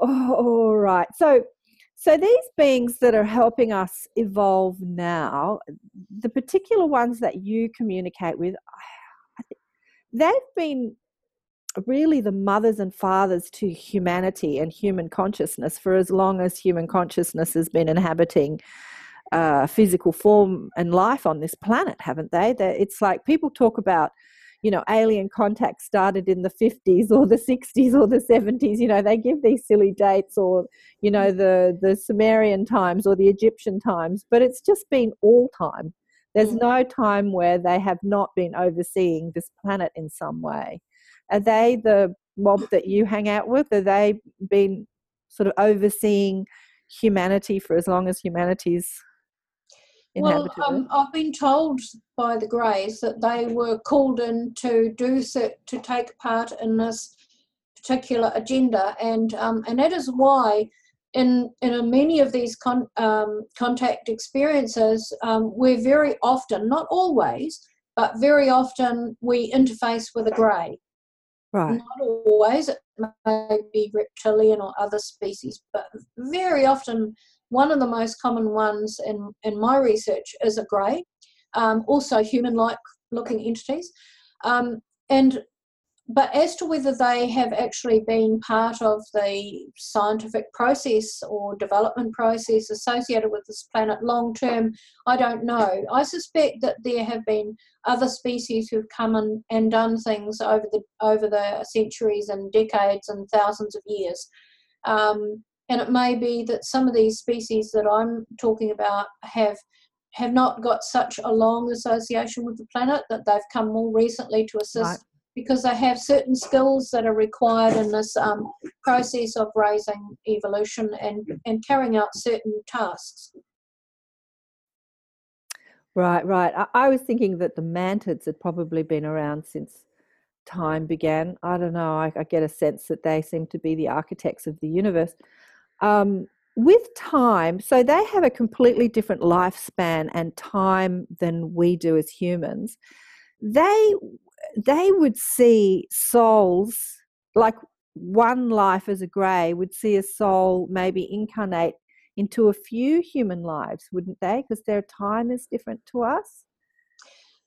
All right. So, so these beings that are helping us evolve now, the particular ones that you communicate with, they've been really the mothers and fathers to humanity and human consciousness for as long as human consciousness has been inhabiting uh, physical form and life on this planet, haven't they? That it's like people talk about you know, alien contact started in the 50s or the 60s or the 70s. You know, they give these silly dates or, you know, the, the Sumerian times or the Egyptian times, but it's just been all time. There's mm. no time where they have not been overseeing this planet in some way. Are they the mob that you hang out with? Are they been sort of overseeing humanity for as long as humanity's well, um? I've been told by the Greys that they were called in to do to take part in this particular agenda, and um, and that is why in in many of these con, um, contact experiences, um, we're very often, not always, but very often we interface with a grey. Right. Not always, it may be reptilian or other species, but very often one of the most common ones in, in my research is a grey, um, also human-like looking entities. Um, and but as to whether they have actually been part of the scientific process or development process associated with this planet long term, I don't know. I suspect that there have been other species who've come in and done things over the over the centuries and decades and thousands of years. Um, and it may be that some of these species that I'm talking about have have not got such a long association with the planet that they've come more recently to assist right because they have certain skills that are required in this um, process of raising evolution and, and carrying out certain tasks. Right, right. I, I, was thinking that the mantids had probably been around since time began. I don't know. I, I get a sense that they seem to be the architects of the universe. Um, with time, so they have a completely different lifespan and time than we do as humans. They they would see souls like one life as a grey would see a soul maybe incarnate into a few human lives, wouldn't they? Because their time is different to us.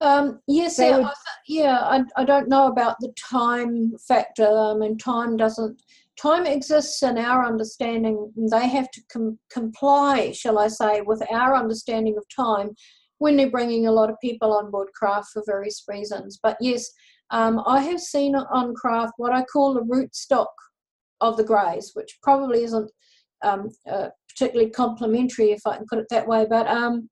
Um, yes, yeah, would... I, yeah. I, I don't know about the time factor. I mean, time doesn't. Time exists in our understanding. and They have to com- comply, shall I say, with our understanding of time when they're bringing a lot of people on board craft for various reasons. But yes, um, I have seen on craft what I call the rootstock of the greys, which probably isn't um, uh, particularly complimentary, if I can put it that way. But um,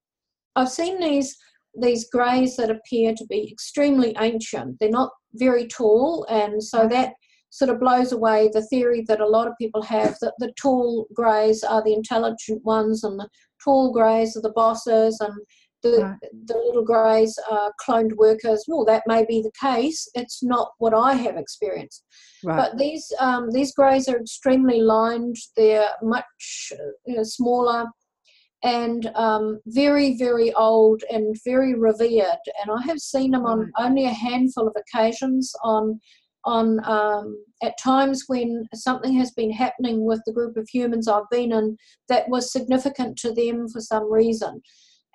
I've seen these these greys that appear to be extremely ancient. They're not very tall, and so that sort of blows away the theory that a lot of people have that the tall greys are the intelligent ones and the tall greys are the bosses and the, right. the little greys are cloned workers. Well, that may be the case. It's not what I have experienced. Right. But these um, these greys are extremely lined. They're much you know, smaller and um, very very old and very revered. And I have seen them on only a handful of occasions on on um, at times when something has been happening with the group of humans I've been in that was significant to them for some reason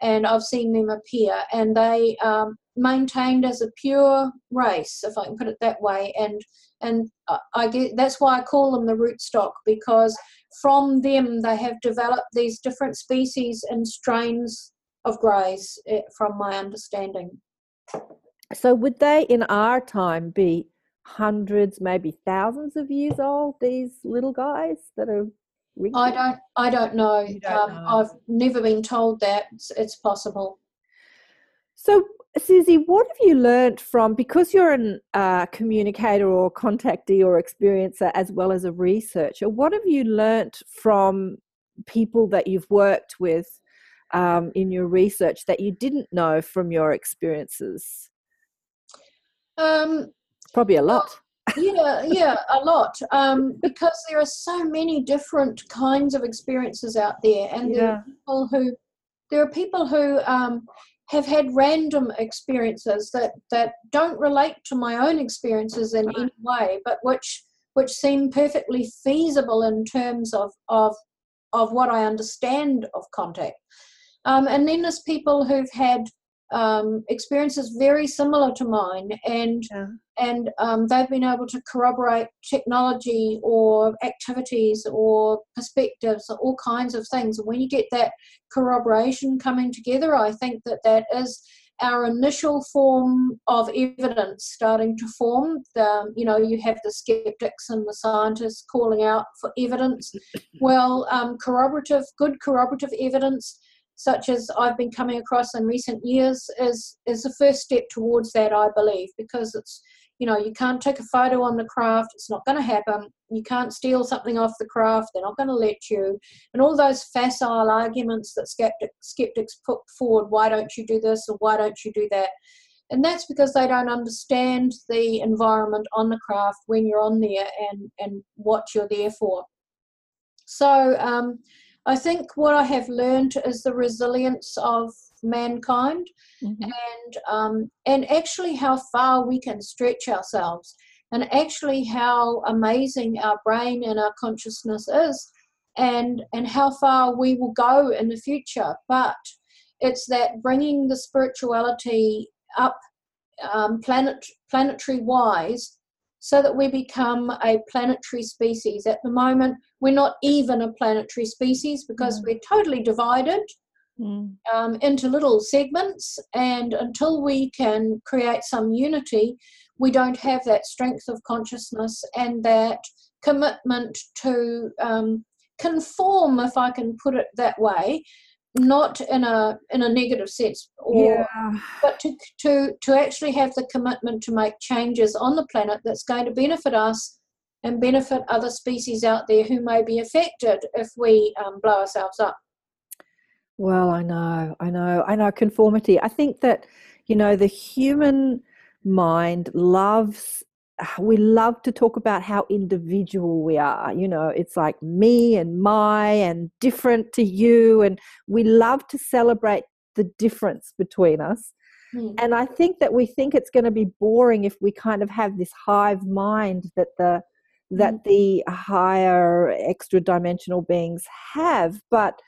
and I've seen them appear, and they um, maintained as a pure race, if I can put it that way. And and I get that's why I call them the rootstock because from them they have developed these different species and strains of greys, eh, from my understanding. So would they, in our time, be hundreds, maybe thousands of years old? These little guys that are I don't. I don't know. Don't um, know. I've never been told that it's, it's, possible. So, Suzy, what have you learned from because you're a uh, communicator or contactee or experiencer as well as a researcher? What have you learned from people that you've worked with um, in your research that you didn't know from your experiences? Um, Probably a lot yeah, yeah, a lot. Um, because there are so many different kinds of experiences out there, and yeah. there are people who there are people who um, have had random experiences that that don't relate to my own experiences in any way, but which which seem perfectly feasible in terms of of of what I understand of contact. Um, and then there's people who've had um, experiences very similar to mine, and yeah. and um, they've been able to corroborate technology or activities or perspectives, or all kinds of things. And when you get that corroboration coming together, I think that that is our initial form of evidence starting to form. The, you know, you have the skeptics and the scientists calling out for evidence. Well, um, corroborative, good corroborative evidence such as I've been coming across in recent years is is the first step towards that I believe because it's you know you can't take a photo on the craft it's not going to happen you can't steal something off the craft. They're not going to let you, and all those facile arguments that skeptic, skeptics put forward. Why don't you do this or why don't you do that? And that's because they don't understand the environment on the craft when you're on there and and what you're there for. So um, I think what I have learned is the resilience of mankind mm-hmm. and um, and actually how far we can stretch ourselves and actually how amazing our brain and our consciousness is and and how far we will go in the future but it's that bringing the spirituality up um, planet planetary wise so that we become a planetary species at the moment we're not even a planetary species because mm. we're totally divided mm. um, into little segments. And until we can create some unity, we don't have that strength of consciousness and that commitment to um, conform, if I can put it that way, not in a in a negative sense, or yeah. but to to to actually have the commitment to make changes on the planet that's going to benefit us and benefit other species out there who may be affected if we um, blow ourselves up. Well, I know, I know, I know conformity. I think that, you know, the human mind loves, we love to talk about how individual we are. You know, it's like me and my and different to you. And we love to celebrate the difference between us. Mm. And I think that we think it's going to be boring if we kind of have this hive mind that the that mm. the higher extra dimensional beings have but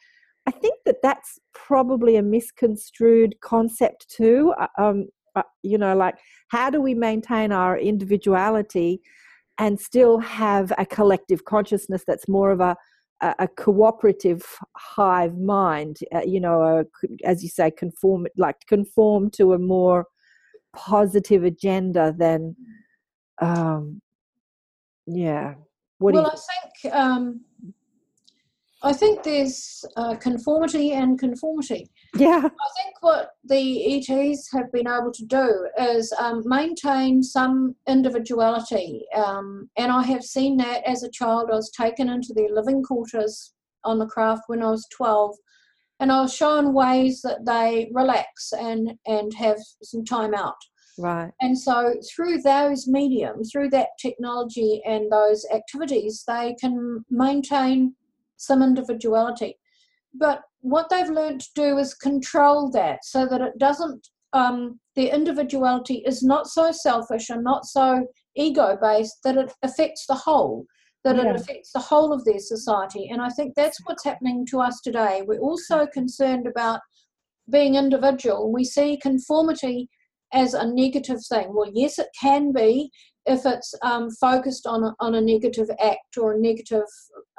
I think that that's probably a misconstrued concept too. Uh, um, uh, you know, like how do we maintain our individuality and still have a collective consciousness that's more of a a, a cooperative hive mind? Uh, you know, a, as you say, conform like conform to a more positive agenda than, um, yeah. What well, I think um, I think there's uh, conformity and conformity. Yeah. I think what the ETs have been able to do is um, maintain some individuality. Um, and I have seen that as a child. I was taken into their living quarters on the craft when I was 12. And I was shown ways that they relax and, and have some time out. Right. And so through those mediums, through that technology and those activities, they can maintain some individuality. But what they've learned to do is control that so that it doesn't, um, their individuality is not so selfish and not so ego based that it affects the whole, that yeah. it affects the whole of their society. And I think that's what's happening to us today. We're also concerned about being individual. We see conformity as a negative thing. Well, yes, it can be if it's um, focused on a, on a negative act or a negative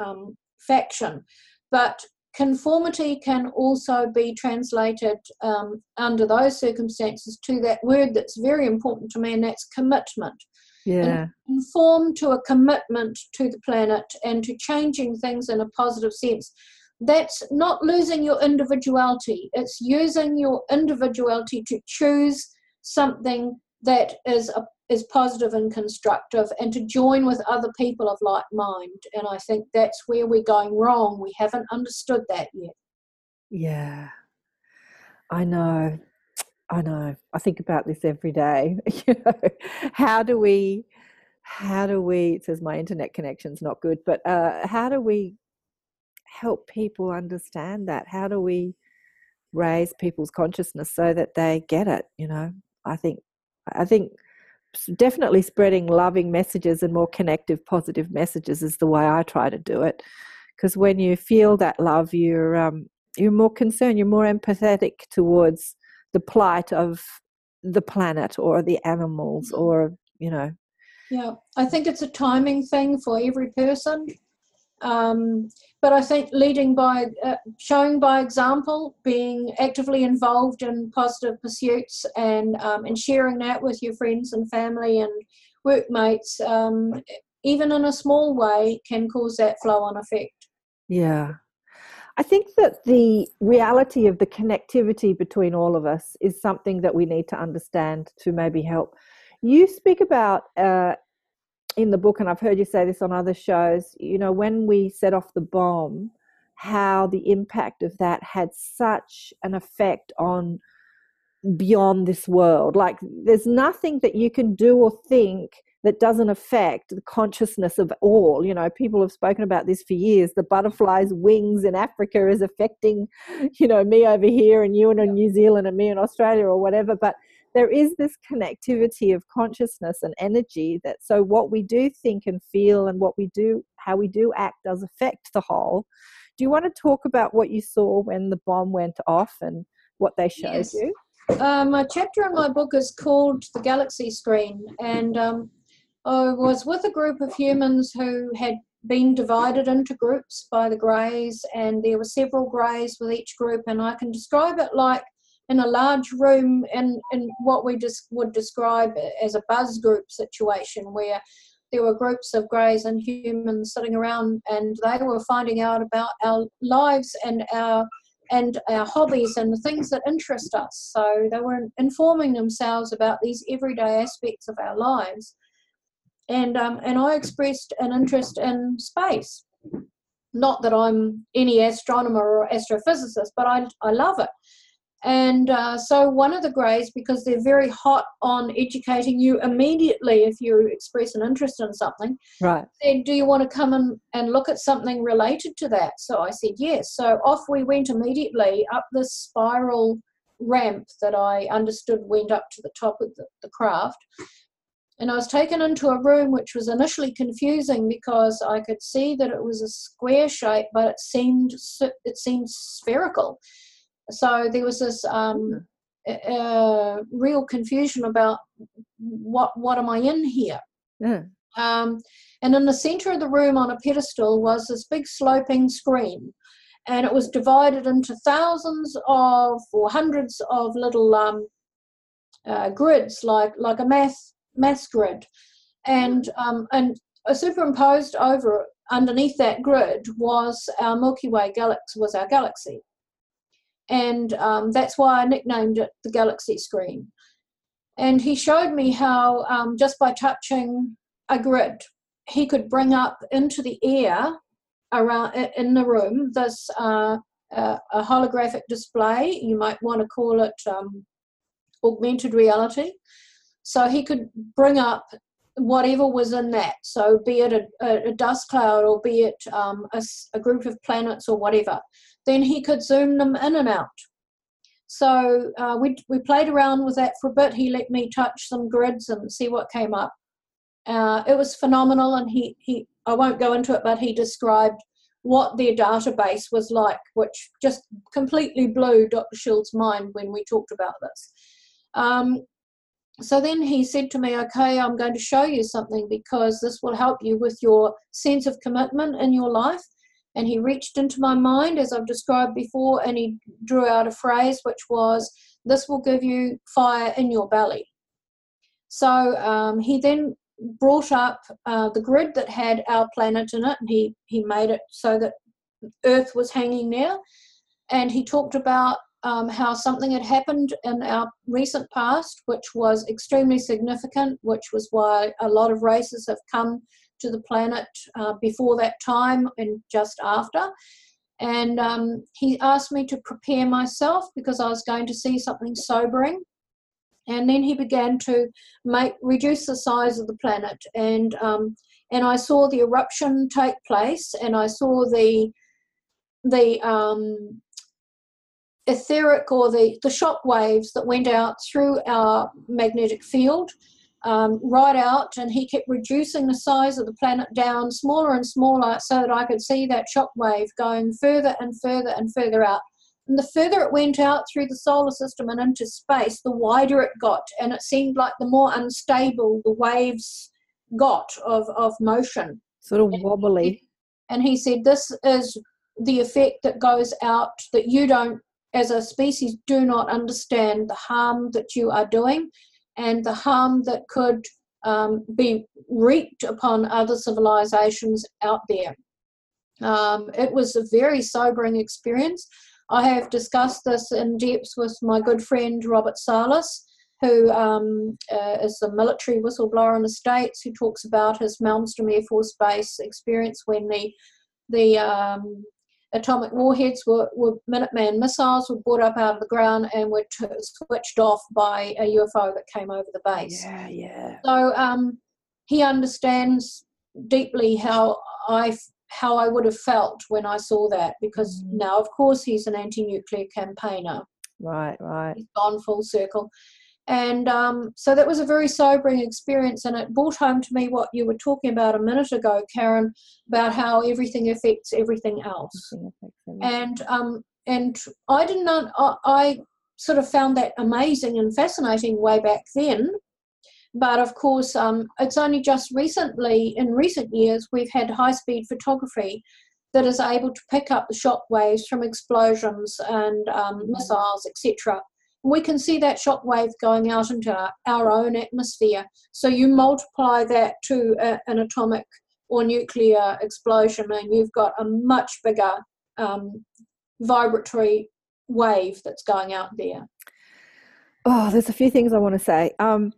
um, faction. But conformity can also be translated um, under those circumstances to that word that's very important to me, and that's commitment. Yeah. conform to a commitment to the planet and to changing things in a positive sense. That's not losing your individuality, it's using your individuality to choose something that is a is positive and constructive and to join with other people of like mind. And I think that's where we're going wrong. We haven't understood that yet. Yeah, I know. I know. I think about this every day. you know, how do we, how do we, it says my internet connection's not good, but uh, how do we help people understand that? How do we raise people's consciousness so that they get it? You know, I think, I think definitely spreading loving messages and more connective, positive messages is the way I try to do it. Because when you feel that love, you're um, you're more concerned, you're more empathetic towards the plight of the planet or the animals, mm-hmm. or you know. Yeah, I think it's a timing thing for every person. Um, but I think leading by uh, showing by example, being actively involved in positive pursuits, and um, and sharing that with your friends and family and workmates, um, even in a small way, can cause that flow-on effect. Yeah, I think that the reality of the connectivity between all of us is something that we need to understand to maybe help. You speak about uh, in the book, and I've heard you say this on other shows, you know, when we set off the bomb, how the impact of that had such an effect on beyond this world. Like, there's nothing that you can do or think that doesn't affect the consciousness of all. You know, people have spoken about this for years. The butterfly's wings in Africa is affecting, you know, me over here and you in New Zealand and me in Australia or whatever. But there is this connectivity of consciousness and energy that so what we do think and feel and what we do, how we do act does affect the whole. Do you want to talk about what you saw when the bomb went off and what they showed yes. you? Um, a chapter in my book is called The Galaxy Screen, and um, I was with a group of humans who had been divided into groups by the greys, and there were several greys with each group, and I can describe it like in a large room in, in what we just would describe as a buzz group situation where there were groups of greys and humans sitting around and they were finding out about our lives and our and our hobbies and the things that interest us so they were informing themselves about these everyday aspects of our lives and um, and I expressed an interest in space. Not that I'm any astronomer or astrophysicist, but I I love it. And uh, so one of the greys, because they're very hot on educating you immediately if you express an interest in something, right? Said, "Do you want to come and, and look at something related to that?" So I said yes. So off we went immediately up this spiral ramp that I understood went up to the top of the, the craft and I was taken into a room which was initially confusing because I could see that it was a square shape, but it seemed it seemed spherical. So there was this um, uh, real confusion about what what am I in here. Yeah. Um, and in the center of the room on a pedestal was this big sloping screen, and it was divided into thousands of or hundreds of little um, uh, grids, like like a math mass grid, and um, and superimposed over underneath that grid was our Milky Way galaxy was our galaxy, and um, that's why I nicknamed it the galaxy screen. And he showed me how um, just by touching a grid, he could bring up into the air around in the room this uh, uh, a holographic display. You might want to call it um, augmented reality, so he could bring up whatever was in that. So be it a, a dust cloud or be it um, a, a group of planets or whatever. Then he could zoom them in and out. So uh, we, we played around with that for a bit. He let me touch some grids and see what came up. Uh, it was phenomenal, and he, he I won't go into it, but he described what their database was like, which just completely blew Dr. Schild's mind when we talked about this. Um, so then he said to me, Okay, I'm going to show you something because this will help you with your sense of commitment in your life. And he reached into my mind, as I've described before, and he drew out a phrase which was, This will give you fire in your belly. So um, he then brought up uh, the grid that had our planet in it, and he, he made it so that Earth was hanging there. And he talked about um, how something had happened in our recent past, which was extremely significant, which was why a lot of races have come to the planet uh, before that time and just after. And um, he asked me to prepare myself because I was going to see something sobering. And then he began to make reduce the size of the planet, and um, and I saw the eruption take place, and I saw the the um, etheric or the, the shock waves that went out through our magnetic field um, right out, and he kept reducing the size of the planet down smaller and smaller so that I could see that shock wave going further and further and further out. And the further it went out through the solar system and into space, the wider it got, and it seemed like the more unstable the waves got of, of motion. Sort of wobbly. And he said, This is the effect that goes out that you don't as a species do not understand the harm that you are doing and the harm that could um, be wreaked upon other civilizations out there. Um, it was a very sobering experience. I have discussed this in depth with my good friend Robert Salas, who um, uh, is a military whistleblower in the States, who talks about his Malmstrom Air Force Base experience when the the um, atomic warheads were, were Minuteman missiles were brought up out of the ground and were t- switched off by a UFO that came over the base. Yeah, yeah. So um, he understands deeply how I how I would have felt when I saw that because Mm. now, of course, he's an anti-nuclear campaigner. Right, right. He's gone full circle. And um, so that was a very sobering experience, and it brought home to me what you were talking about a minute ago, Karen, about how everything affects everything else. Nothing affects everything. And um, and I did not, I, I sort of found that amazing and fascinating way back then. But of course, um, it's only just recently, in recent years, we've had high speed photography that is able to pick up the shock waves from explosions and um, missiles, etc. We can see that shock wave going out into our, our own atmosphere. So you multiply that to a, an atomic or nuclear explosion, and you've got a much bigger um, vibratory wave that's going out there. Oh, there's a few things I want to say. Um,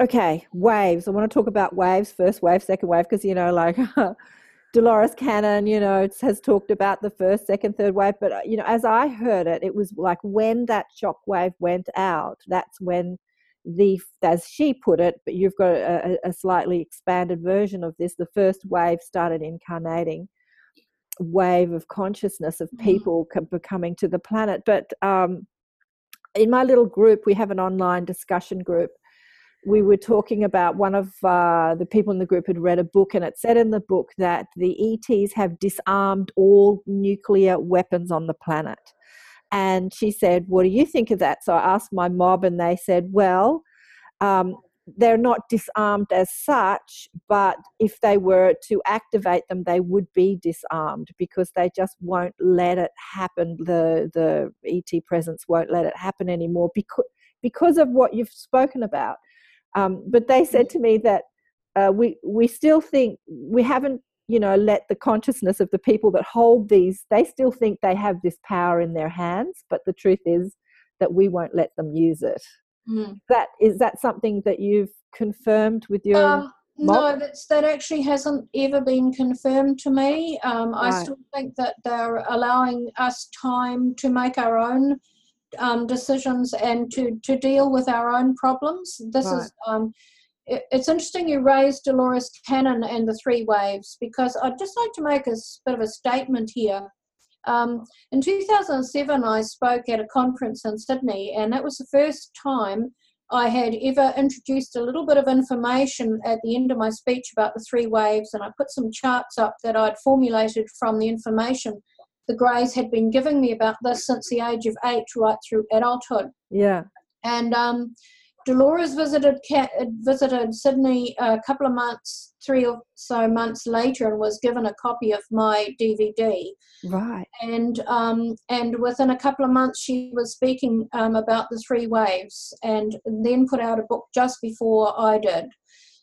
okay, waves. I want to talk about waves, first wave, second wave, because, you know, like Dolores Cannon, you know, has talked about the first, second, third wave. But, uh, you know, as I heard it, it was like when that shock wave went out, that's when the, as she put it, but you've got a, a slightly expanded version of this, the first wave started incarnating wave of consciousness of Mhm. people co- coming to the planet. But um, in my little group, we have an online discussion group. We were talking about one of uh, the people in the group had read a book, and it said in the book that the ETs have disarmed all nuclear weapons on the planet. And she said, What do you think of that? So I asked my mob, and they said, Well, um, they're not disarmed as such, but if they were to activate them, they would be disarmed because they just won't let it happen. The the ET presence won't let it happen anymore because because of what you've spoken about. Um, but they said to me that uh, we we still think we haven't you know let the consciousness of the people that hold these they still think they have this power in their hands, but the truth is that we won't let them use it Mm. that is that something that you've confirmed with your Uh, no, that's, that actually hasn't ever been confirmed to me. Um, I still think that they're allowing us time to make our own um, decisions and to, to deal with our own problems. This Right. is um, it, it's interesting you raised Dolores Cannon and the three waves because I'd just like to make a bit of a statement here. Um, in 2007, I spoke at a conference in Sydney, and that was the first time I had ever introduced a little bit of information at the end of my speech about the three waves, and I put some charts up that I'd formulated from the information the Greys had been giving me about this since the age of eight right through adulthood. yeah And um, Dolores visited visited Sydney a couple of months, three or so months later, and was given a copy of my DVD right and um, and within a couple of months she was speaking um, about the three waves and then put out a book just before I did.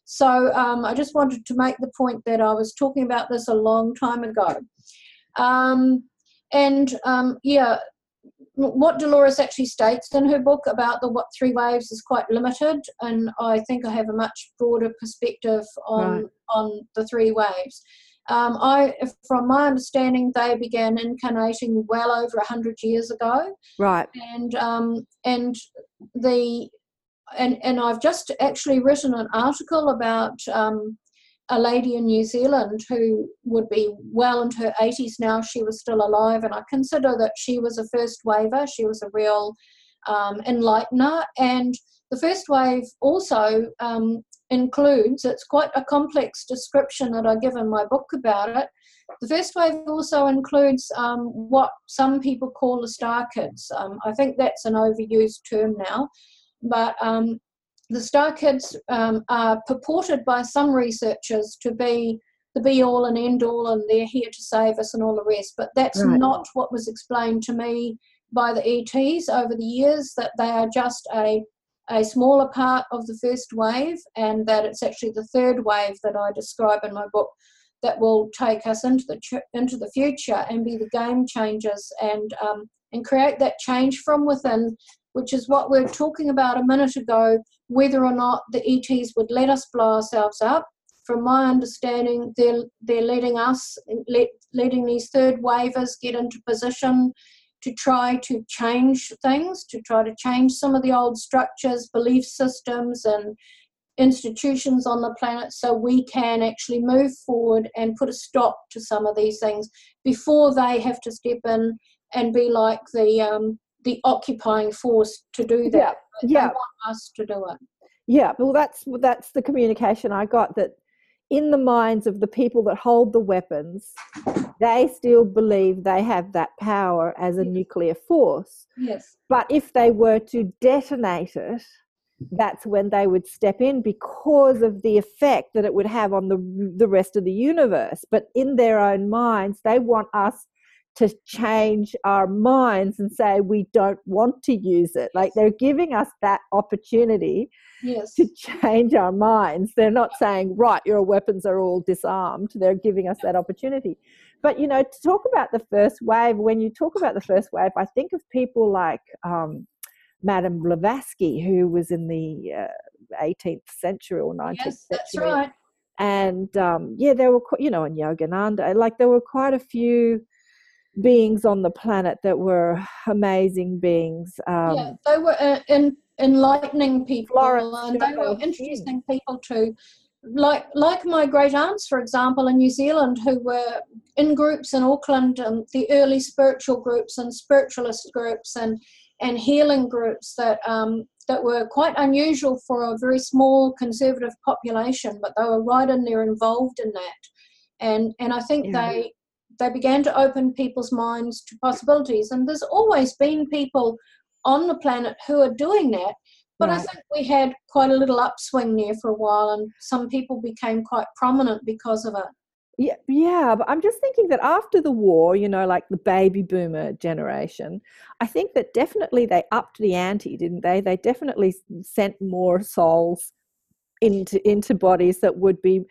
So um, I just wanted to make the point that I was talking about this a long time ago. Um, and um, yeah, what Dolores actually states in her book about the what three waves is quite limited, and I think I have a much broader perspective on Right. on the three waves. Um, I, from my understanding, they began incarnating well over a hundred years ago, right and um, and the and and I've just actually written an article about um, a lady in New Zealand who would be well into her 80s now. She was still alive, and I consider that she was a first waver. She was a real um, enlightener, and the first wave also um, includes. It's quite a complex description that I give in my book about it. The first wave also includes um, what some people call the star kids. Um, I think that's an overused term now, but um, the star kids um, are purported by some researchers to be the be all and end all, and they're here to save us and all the rest. But that's Right. not what was explained to me by the ETs over the years. That they are just a a smaller part of the first wave, and that it's actually the third wave that I describe in my book that will take us into the into the future and be the game changers and um, and create that change from within, which is what we are talking about a minute ago, whether or not the ETs would let us blow ourselves up. From my understanding, they're, they're letting us, let, letting these third wavers get into position to try to change things, to try to change some of the old structures, belief systems, and institutions on the planet so we can actually move forward and put a stop to some of these things before they have to step in and be like the um, the occupying force to do that. Yeah, yeah. want us to do it. Yeah, well, that's that's the communication I got that in the minds of the people that hold the weapons, they still believe they have that power as a yes. nuclear force. Yes. But if they were to detonate it, that's when they would step in because of the effect that it would have on the the rest of the universe. But in their own minds, they want us to change our minds and say we don't want to use it. Like they're giving us that opportunity yes. to change our minds. They're not saying, right, your weapons are all disarmed. They're giving us that opportunity. But, you know, to talk about the first wave, when you talk about the first wave, I think of people like um, Madame Blavatsky, who was in the uh, 18th century or 19th yes, century. That's right. And um, yeah, there were, you know, and Yogananda, like there were quite a few beings on the planet that were amazing beings. Um, yeah, they were uh, in, enlightening people, Florence and they were interesting people too. Like like my great aunts, for example, in New Zealand, who were in groups in Auckland, and the early spiritual groups and spiritualist groups and and healing groups that um, that were quite unusual for a very small conservative population, but they were right in there involved in that. And and I think yeah. they they began to open people's minds to possibilities. And there's always been people on the planet who are doing that. But right. I think we had quite a little upswing there for a while, and some people became quite prominent because of it. Yeah, yeah, but I'm just thinking that after the war, you know, like the baby boomer generation, I think that definitely they upped the ante, didn't they? They definitely sent more souls into into bodies that would be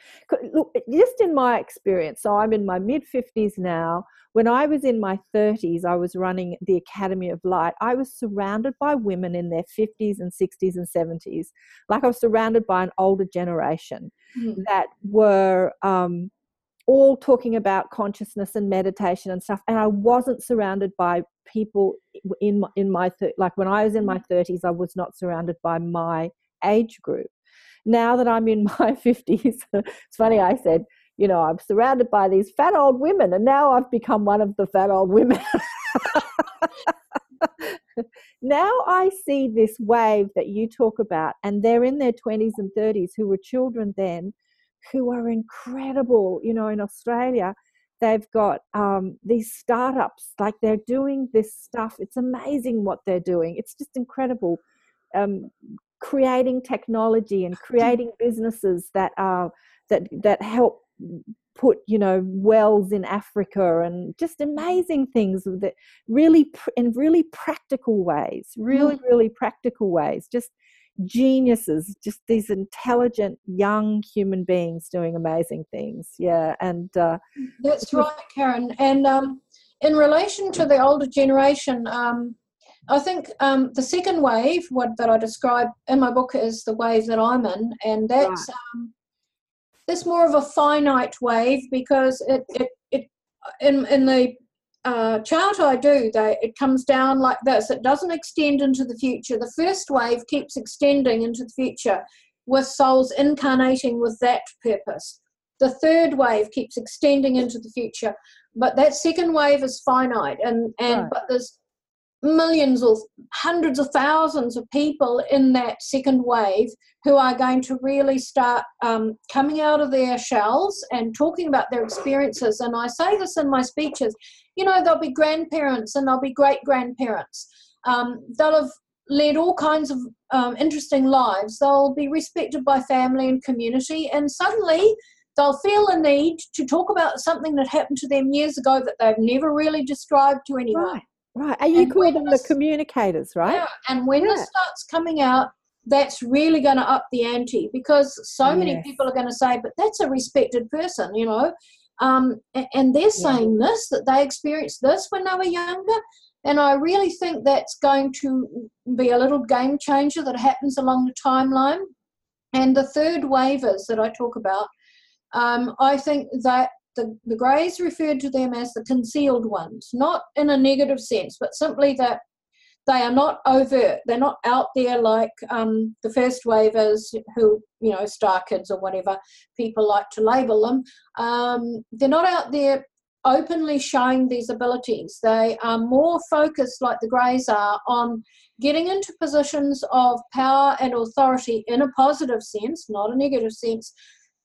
look just in my experience so i'm in my mid 50s now. When i was in my 30s i was running the academy of light. I was surrounded by women in their 50s and 60s and 70s like i was surrounded by an older generation mm-hmm. that were um, all talking about consciousness and meditation and stuff and i wasn't surrounded by people in my, in my like when i was in my 30s i was not surrounded by my age group now that I'm in my 50s, it's funny, I said, you know, I'm surrounded by these fat old women, and now I've become one of the fat old women. now I see this wave that you talk about, and they're in their 20s and 30s who were children then, who are incredible. You know, in Australia, they've got um, these startups, like they're doing this stuff. It's amazing what they're doing, it's just incredible. Um, creating technology and creating businesses that are that that help put you know wells in africa and just amazing things that really in really practical ways really mm-hmm. really practical ways just geniuses just these intelligent young human beings doing amazing things yeah and uh, that's right karen and um, in relation to the older generation um, I think um, the second wave, what that I describe in my book, is the wave that I'm in, and that's right. um, that's more of a finite wave because it it, it in in the uh, chart I do, they, it comes down like this. It doesn't extend into the future. The first wave keeps extending into the future, with souls incarnating with that purpose. The third wave keeps extending into the future, but that second wave is finite, and and right. but there's millions or hundreds of thousands of people in that second wave who are going to really start um, coming out of their shells and talking about their experiences. And I say this in my speeches you know, there'll be grandparents and there'll be great grandparents. Um, they'll have led all kinds of um, interesting lives. They'll be respected by family and community, and suddenly they'll feel a need to talk about something that happened to them years ago that they've never really described to anyone. Right. Right. And you and call them this, the communicators, right? Yeah. And when yeah. this starts coming out, that's really going to up the ante because so yes. many people are going to say, but that's a respected person, you know. Um, and they're saying yeah. this, that they experienced this when they were younger. And I really think that's going to be a little game changer that happens along the timeline. And the third wavers that I talk about, um, I think that the, the Greys referred to them as the concealed ones, not in a negative sense, but simply that they are not overt. They're not out there like um, the first wavers, who, you know, star kids or whatever people like to label them. Um, they're not out there openly showing these abilities. They are more focused, like the Greys are, on getting into positions of power and authority in a positive sense, not a negative sense,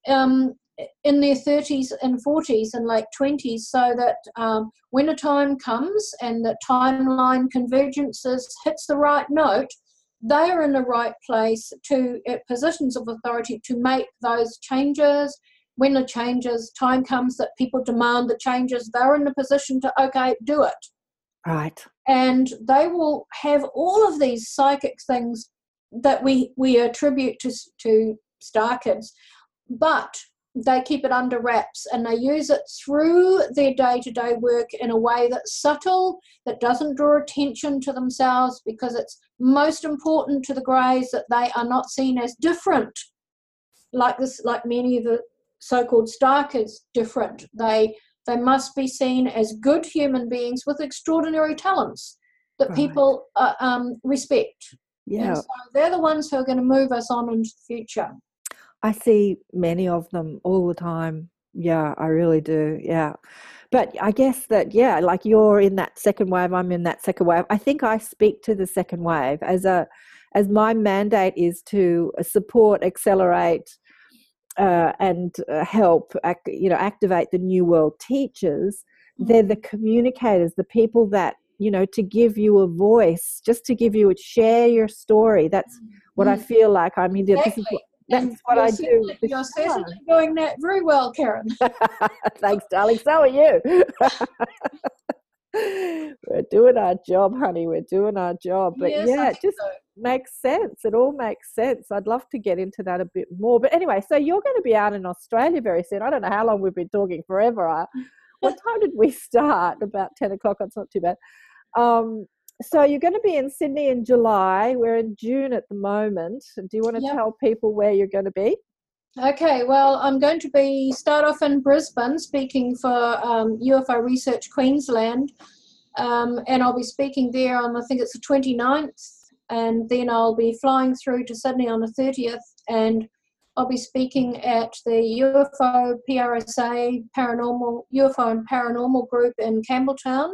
um, in their 30s and 40s and late 20s so that um, when a time comes and the timeline convergences hits the right note they are in the right place to at positions of authority to make those changes. When the changes time comes that people demand the changes they're in the position to okay do it. Right. And they will have all of these psychic things that we we attribute to to star kids. But they keep it under wraps and they use it through their day to day work in a way that's subtle, that doesn't draw attention to themselves because it's most important to the Greys that they are not seen as different, like this, like many of the so-called Starkers different. They they must be seen as good human beings with extraordinary talents that right. people uh, um, respect. Yeah, so they're the ones who are going to move us on into the future. I see many of them all the time. Yeah, I really do. Yeah. But I guess that, yeah, like you're in that second wave, I'm in that second wave. I think I speak to the second wave as a, as my mandate is to support, accelerate, uh, and uh, help, you know, activate the new world teachers. They're the mm-hmm. communicators, the people that you know to give you a voice just to give you a share your story that's what i mm-hmm. feel like i'm here exactly. this is what that's what I do. You're certainly doing that very well, Karen. Thanks, darling. So are you. We're doing our job, honey. We're doing our job. But yes, yeah, it just so. makes sense. It all makes sense. I'd love to get into that a bit more. But anyway, so you're going to be out in Australia very soon. I don't know how long we've been talking forever. What time did we start? About 10 o'clock. That's not too bad. Um, so you're going to be in Sydney in July. We're in June at the moment. Do you want to yep. tell people where you're going to be? Okay, well, I'm going to be start off in Brisbane speaking for um, UFO Research Queensland, um, and I'll be speaking there on I think it's the 29th, and then I'll be flying through to Sydney on the 30th, and I'll be speaking at the UFO PRSA Paranormal UFO and Paranormal Group in Campbelltown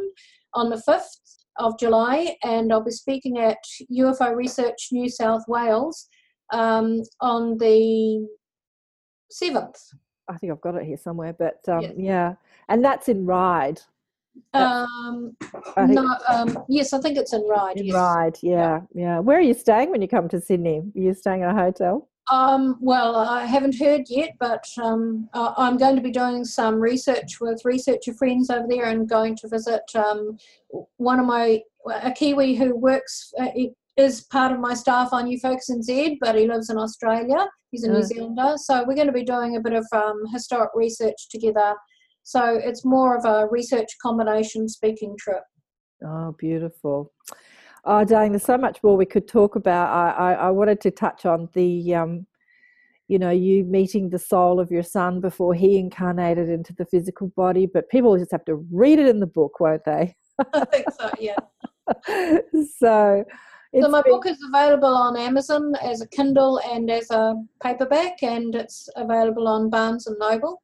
on the 5th, of July, and I'll be speaking at UFO Research New South Wales um, on the 7th. I think I've got it here somewhere, but um, yes. yeah, and that's in Ryde. Um, no, um, yes, I think it's in Ryde. In yes. Ryde, yeah, yeah. Where are you staying when you come to Sydney? Are you staying in a hotel? Um, well, I haven't heard yet, but um, I'm going to be doing some research with researcher friends over there and going to visit um, one of my, a Kiwi who works, uh, is part of my staff on UFocus NZ, but he lives in Australia. He's a New Zealander. So we're going to be doing a bit of um, historic research together. So it's more of a research combination speaking trip. Oh, beautiful. Oh, darling, there's so much more we could talk about. I, I, I wanted to touch on the, um, you know, you meeting the soul of your son before he incarnated into the physical body, but people just have to read it in the book, won't they? I think so, yeah. so, so my been... book is available on Amazon as a Kindle and as a paperback, and it's available on Barnes and Noble.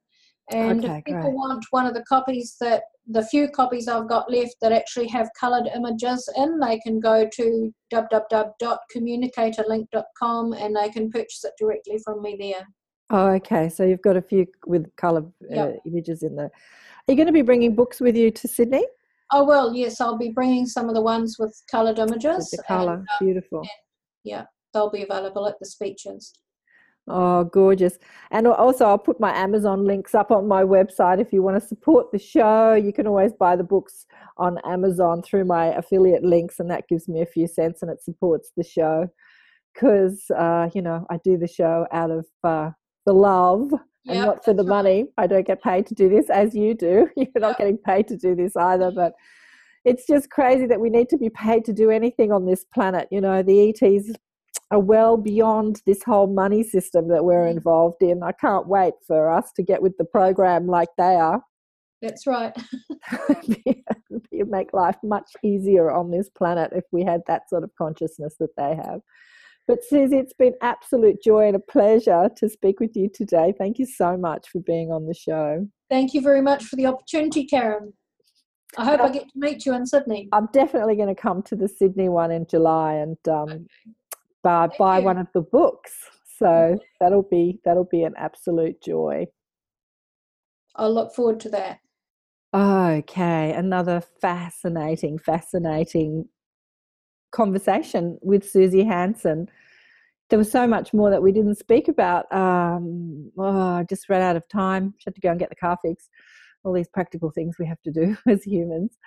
And okay, if people great. want one of the copies that the few copies I've got left that actually have coloured images in, they can go to www.communicatorlink.com and they can purchase it directly from me there. Oh, okay. So you've got a few with colour uh, yep. images in there. Are you going to be bringing books with you to Sydney? Oh well, yes. I'll be bringing some of the ones with coloured images. With the colour, uh, beautiful. yeah, they'll be available at the speeches. Oh, gorgeous. And also, I'll put my Amazon links up on my website. If you want to support the show, you can always buy the books on Amazon through my affiliate links, and that gives me a few cents and it supports the show. Because, uh, you know, I do the show out of uh, the love and yep, not for the money. I don't get paid to do this as you do. You're not getting paid to do this either, but it's just crazy that we need to be paid to do anything on this planet. You know, the ETs are well beyond this whole money system that we're mm. involved in. I can't wait for us to get with the program like they are. That's right. It'd make life much easier on this planet if we had that sort of consciousness that they have. But Suzy, it's been absolute joy and a pleasure to speak with you today. Thank you so much for being on the show. Thank you very much for the opportunity, Karen. I hope I get to meet you in Sydney. I'm definitely going to come to the Sydney one in July and um, okay. Buy, buy one of the books. So that'll be that'll be an absolute joy. I'll look forward to that. Okay, another fascinating, fascinating conversation with Suzy Hansen. There was so much more that we didn't speak about. Um, oh, I just ran out of time. She had to go and get the car fixed. All these practical things we have to do as humans.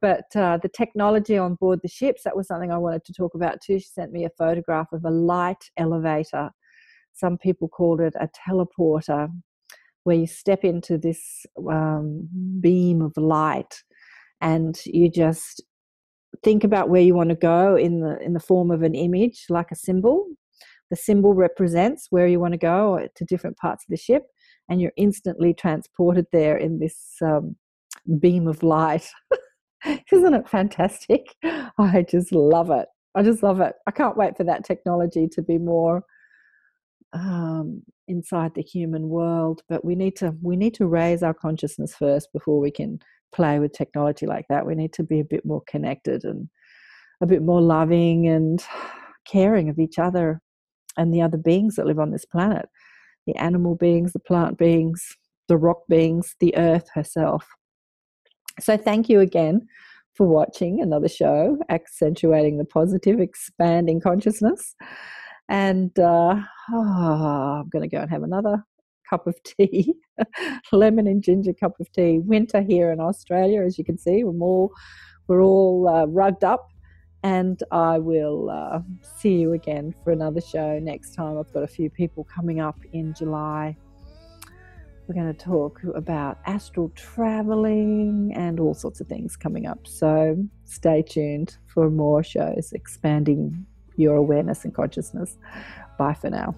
But uh, the technology on board the ships, that was something I wanted to talk about too. She sent me a photograph of a light elevator. Some people called it a teleporter where you step into this um, beam of light and you just think about where you want to go in the in the form of an image like a symbol the symbol represents where you want to go to different parts of the ship and you're instantly transported there in this um, beam of light isn't it fantastic. I just love it. I just love it. I can't wait for that technology to be more um, inside the human world but we need to we need to raise our consciousness first before we can play with technology like that. We need to be a bit more connected and a bit more loving and caring of each other and the other beings that live on this planet. The animal beings the plant beings the rock beings the earth herself so thank you again for watching another show accentuating the positive expanding consciousness and uh, oh, I'm going to go and have another cup of tea, lemon and ginger cup of tea. Winter here in Australia, as you can see, we're all we're all uh, rugged up, and I will uh, see you again for another show next time. I've got a few people coming up in July. We're going to talk about astral traveling and all sorts of things coming up. So stay tuned for more shows expanding your awareness and consciousness. Bye for now.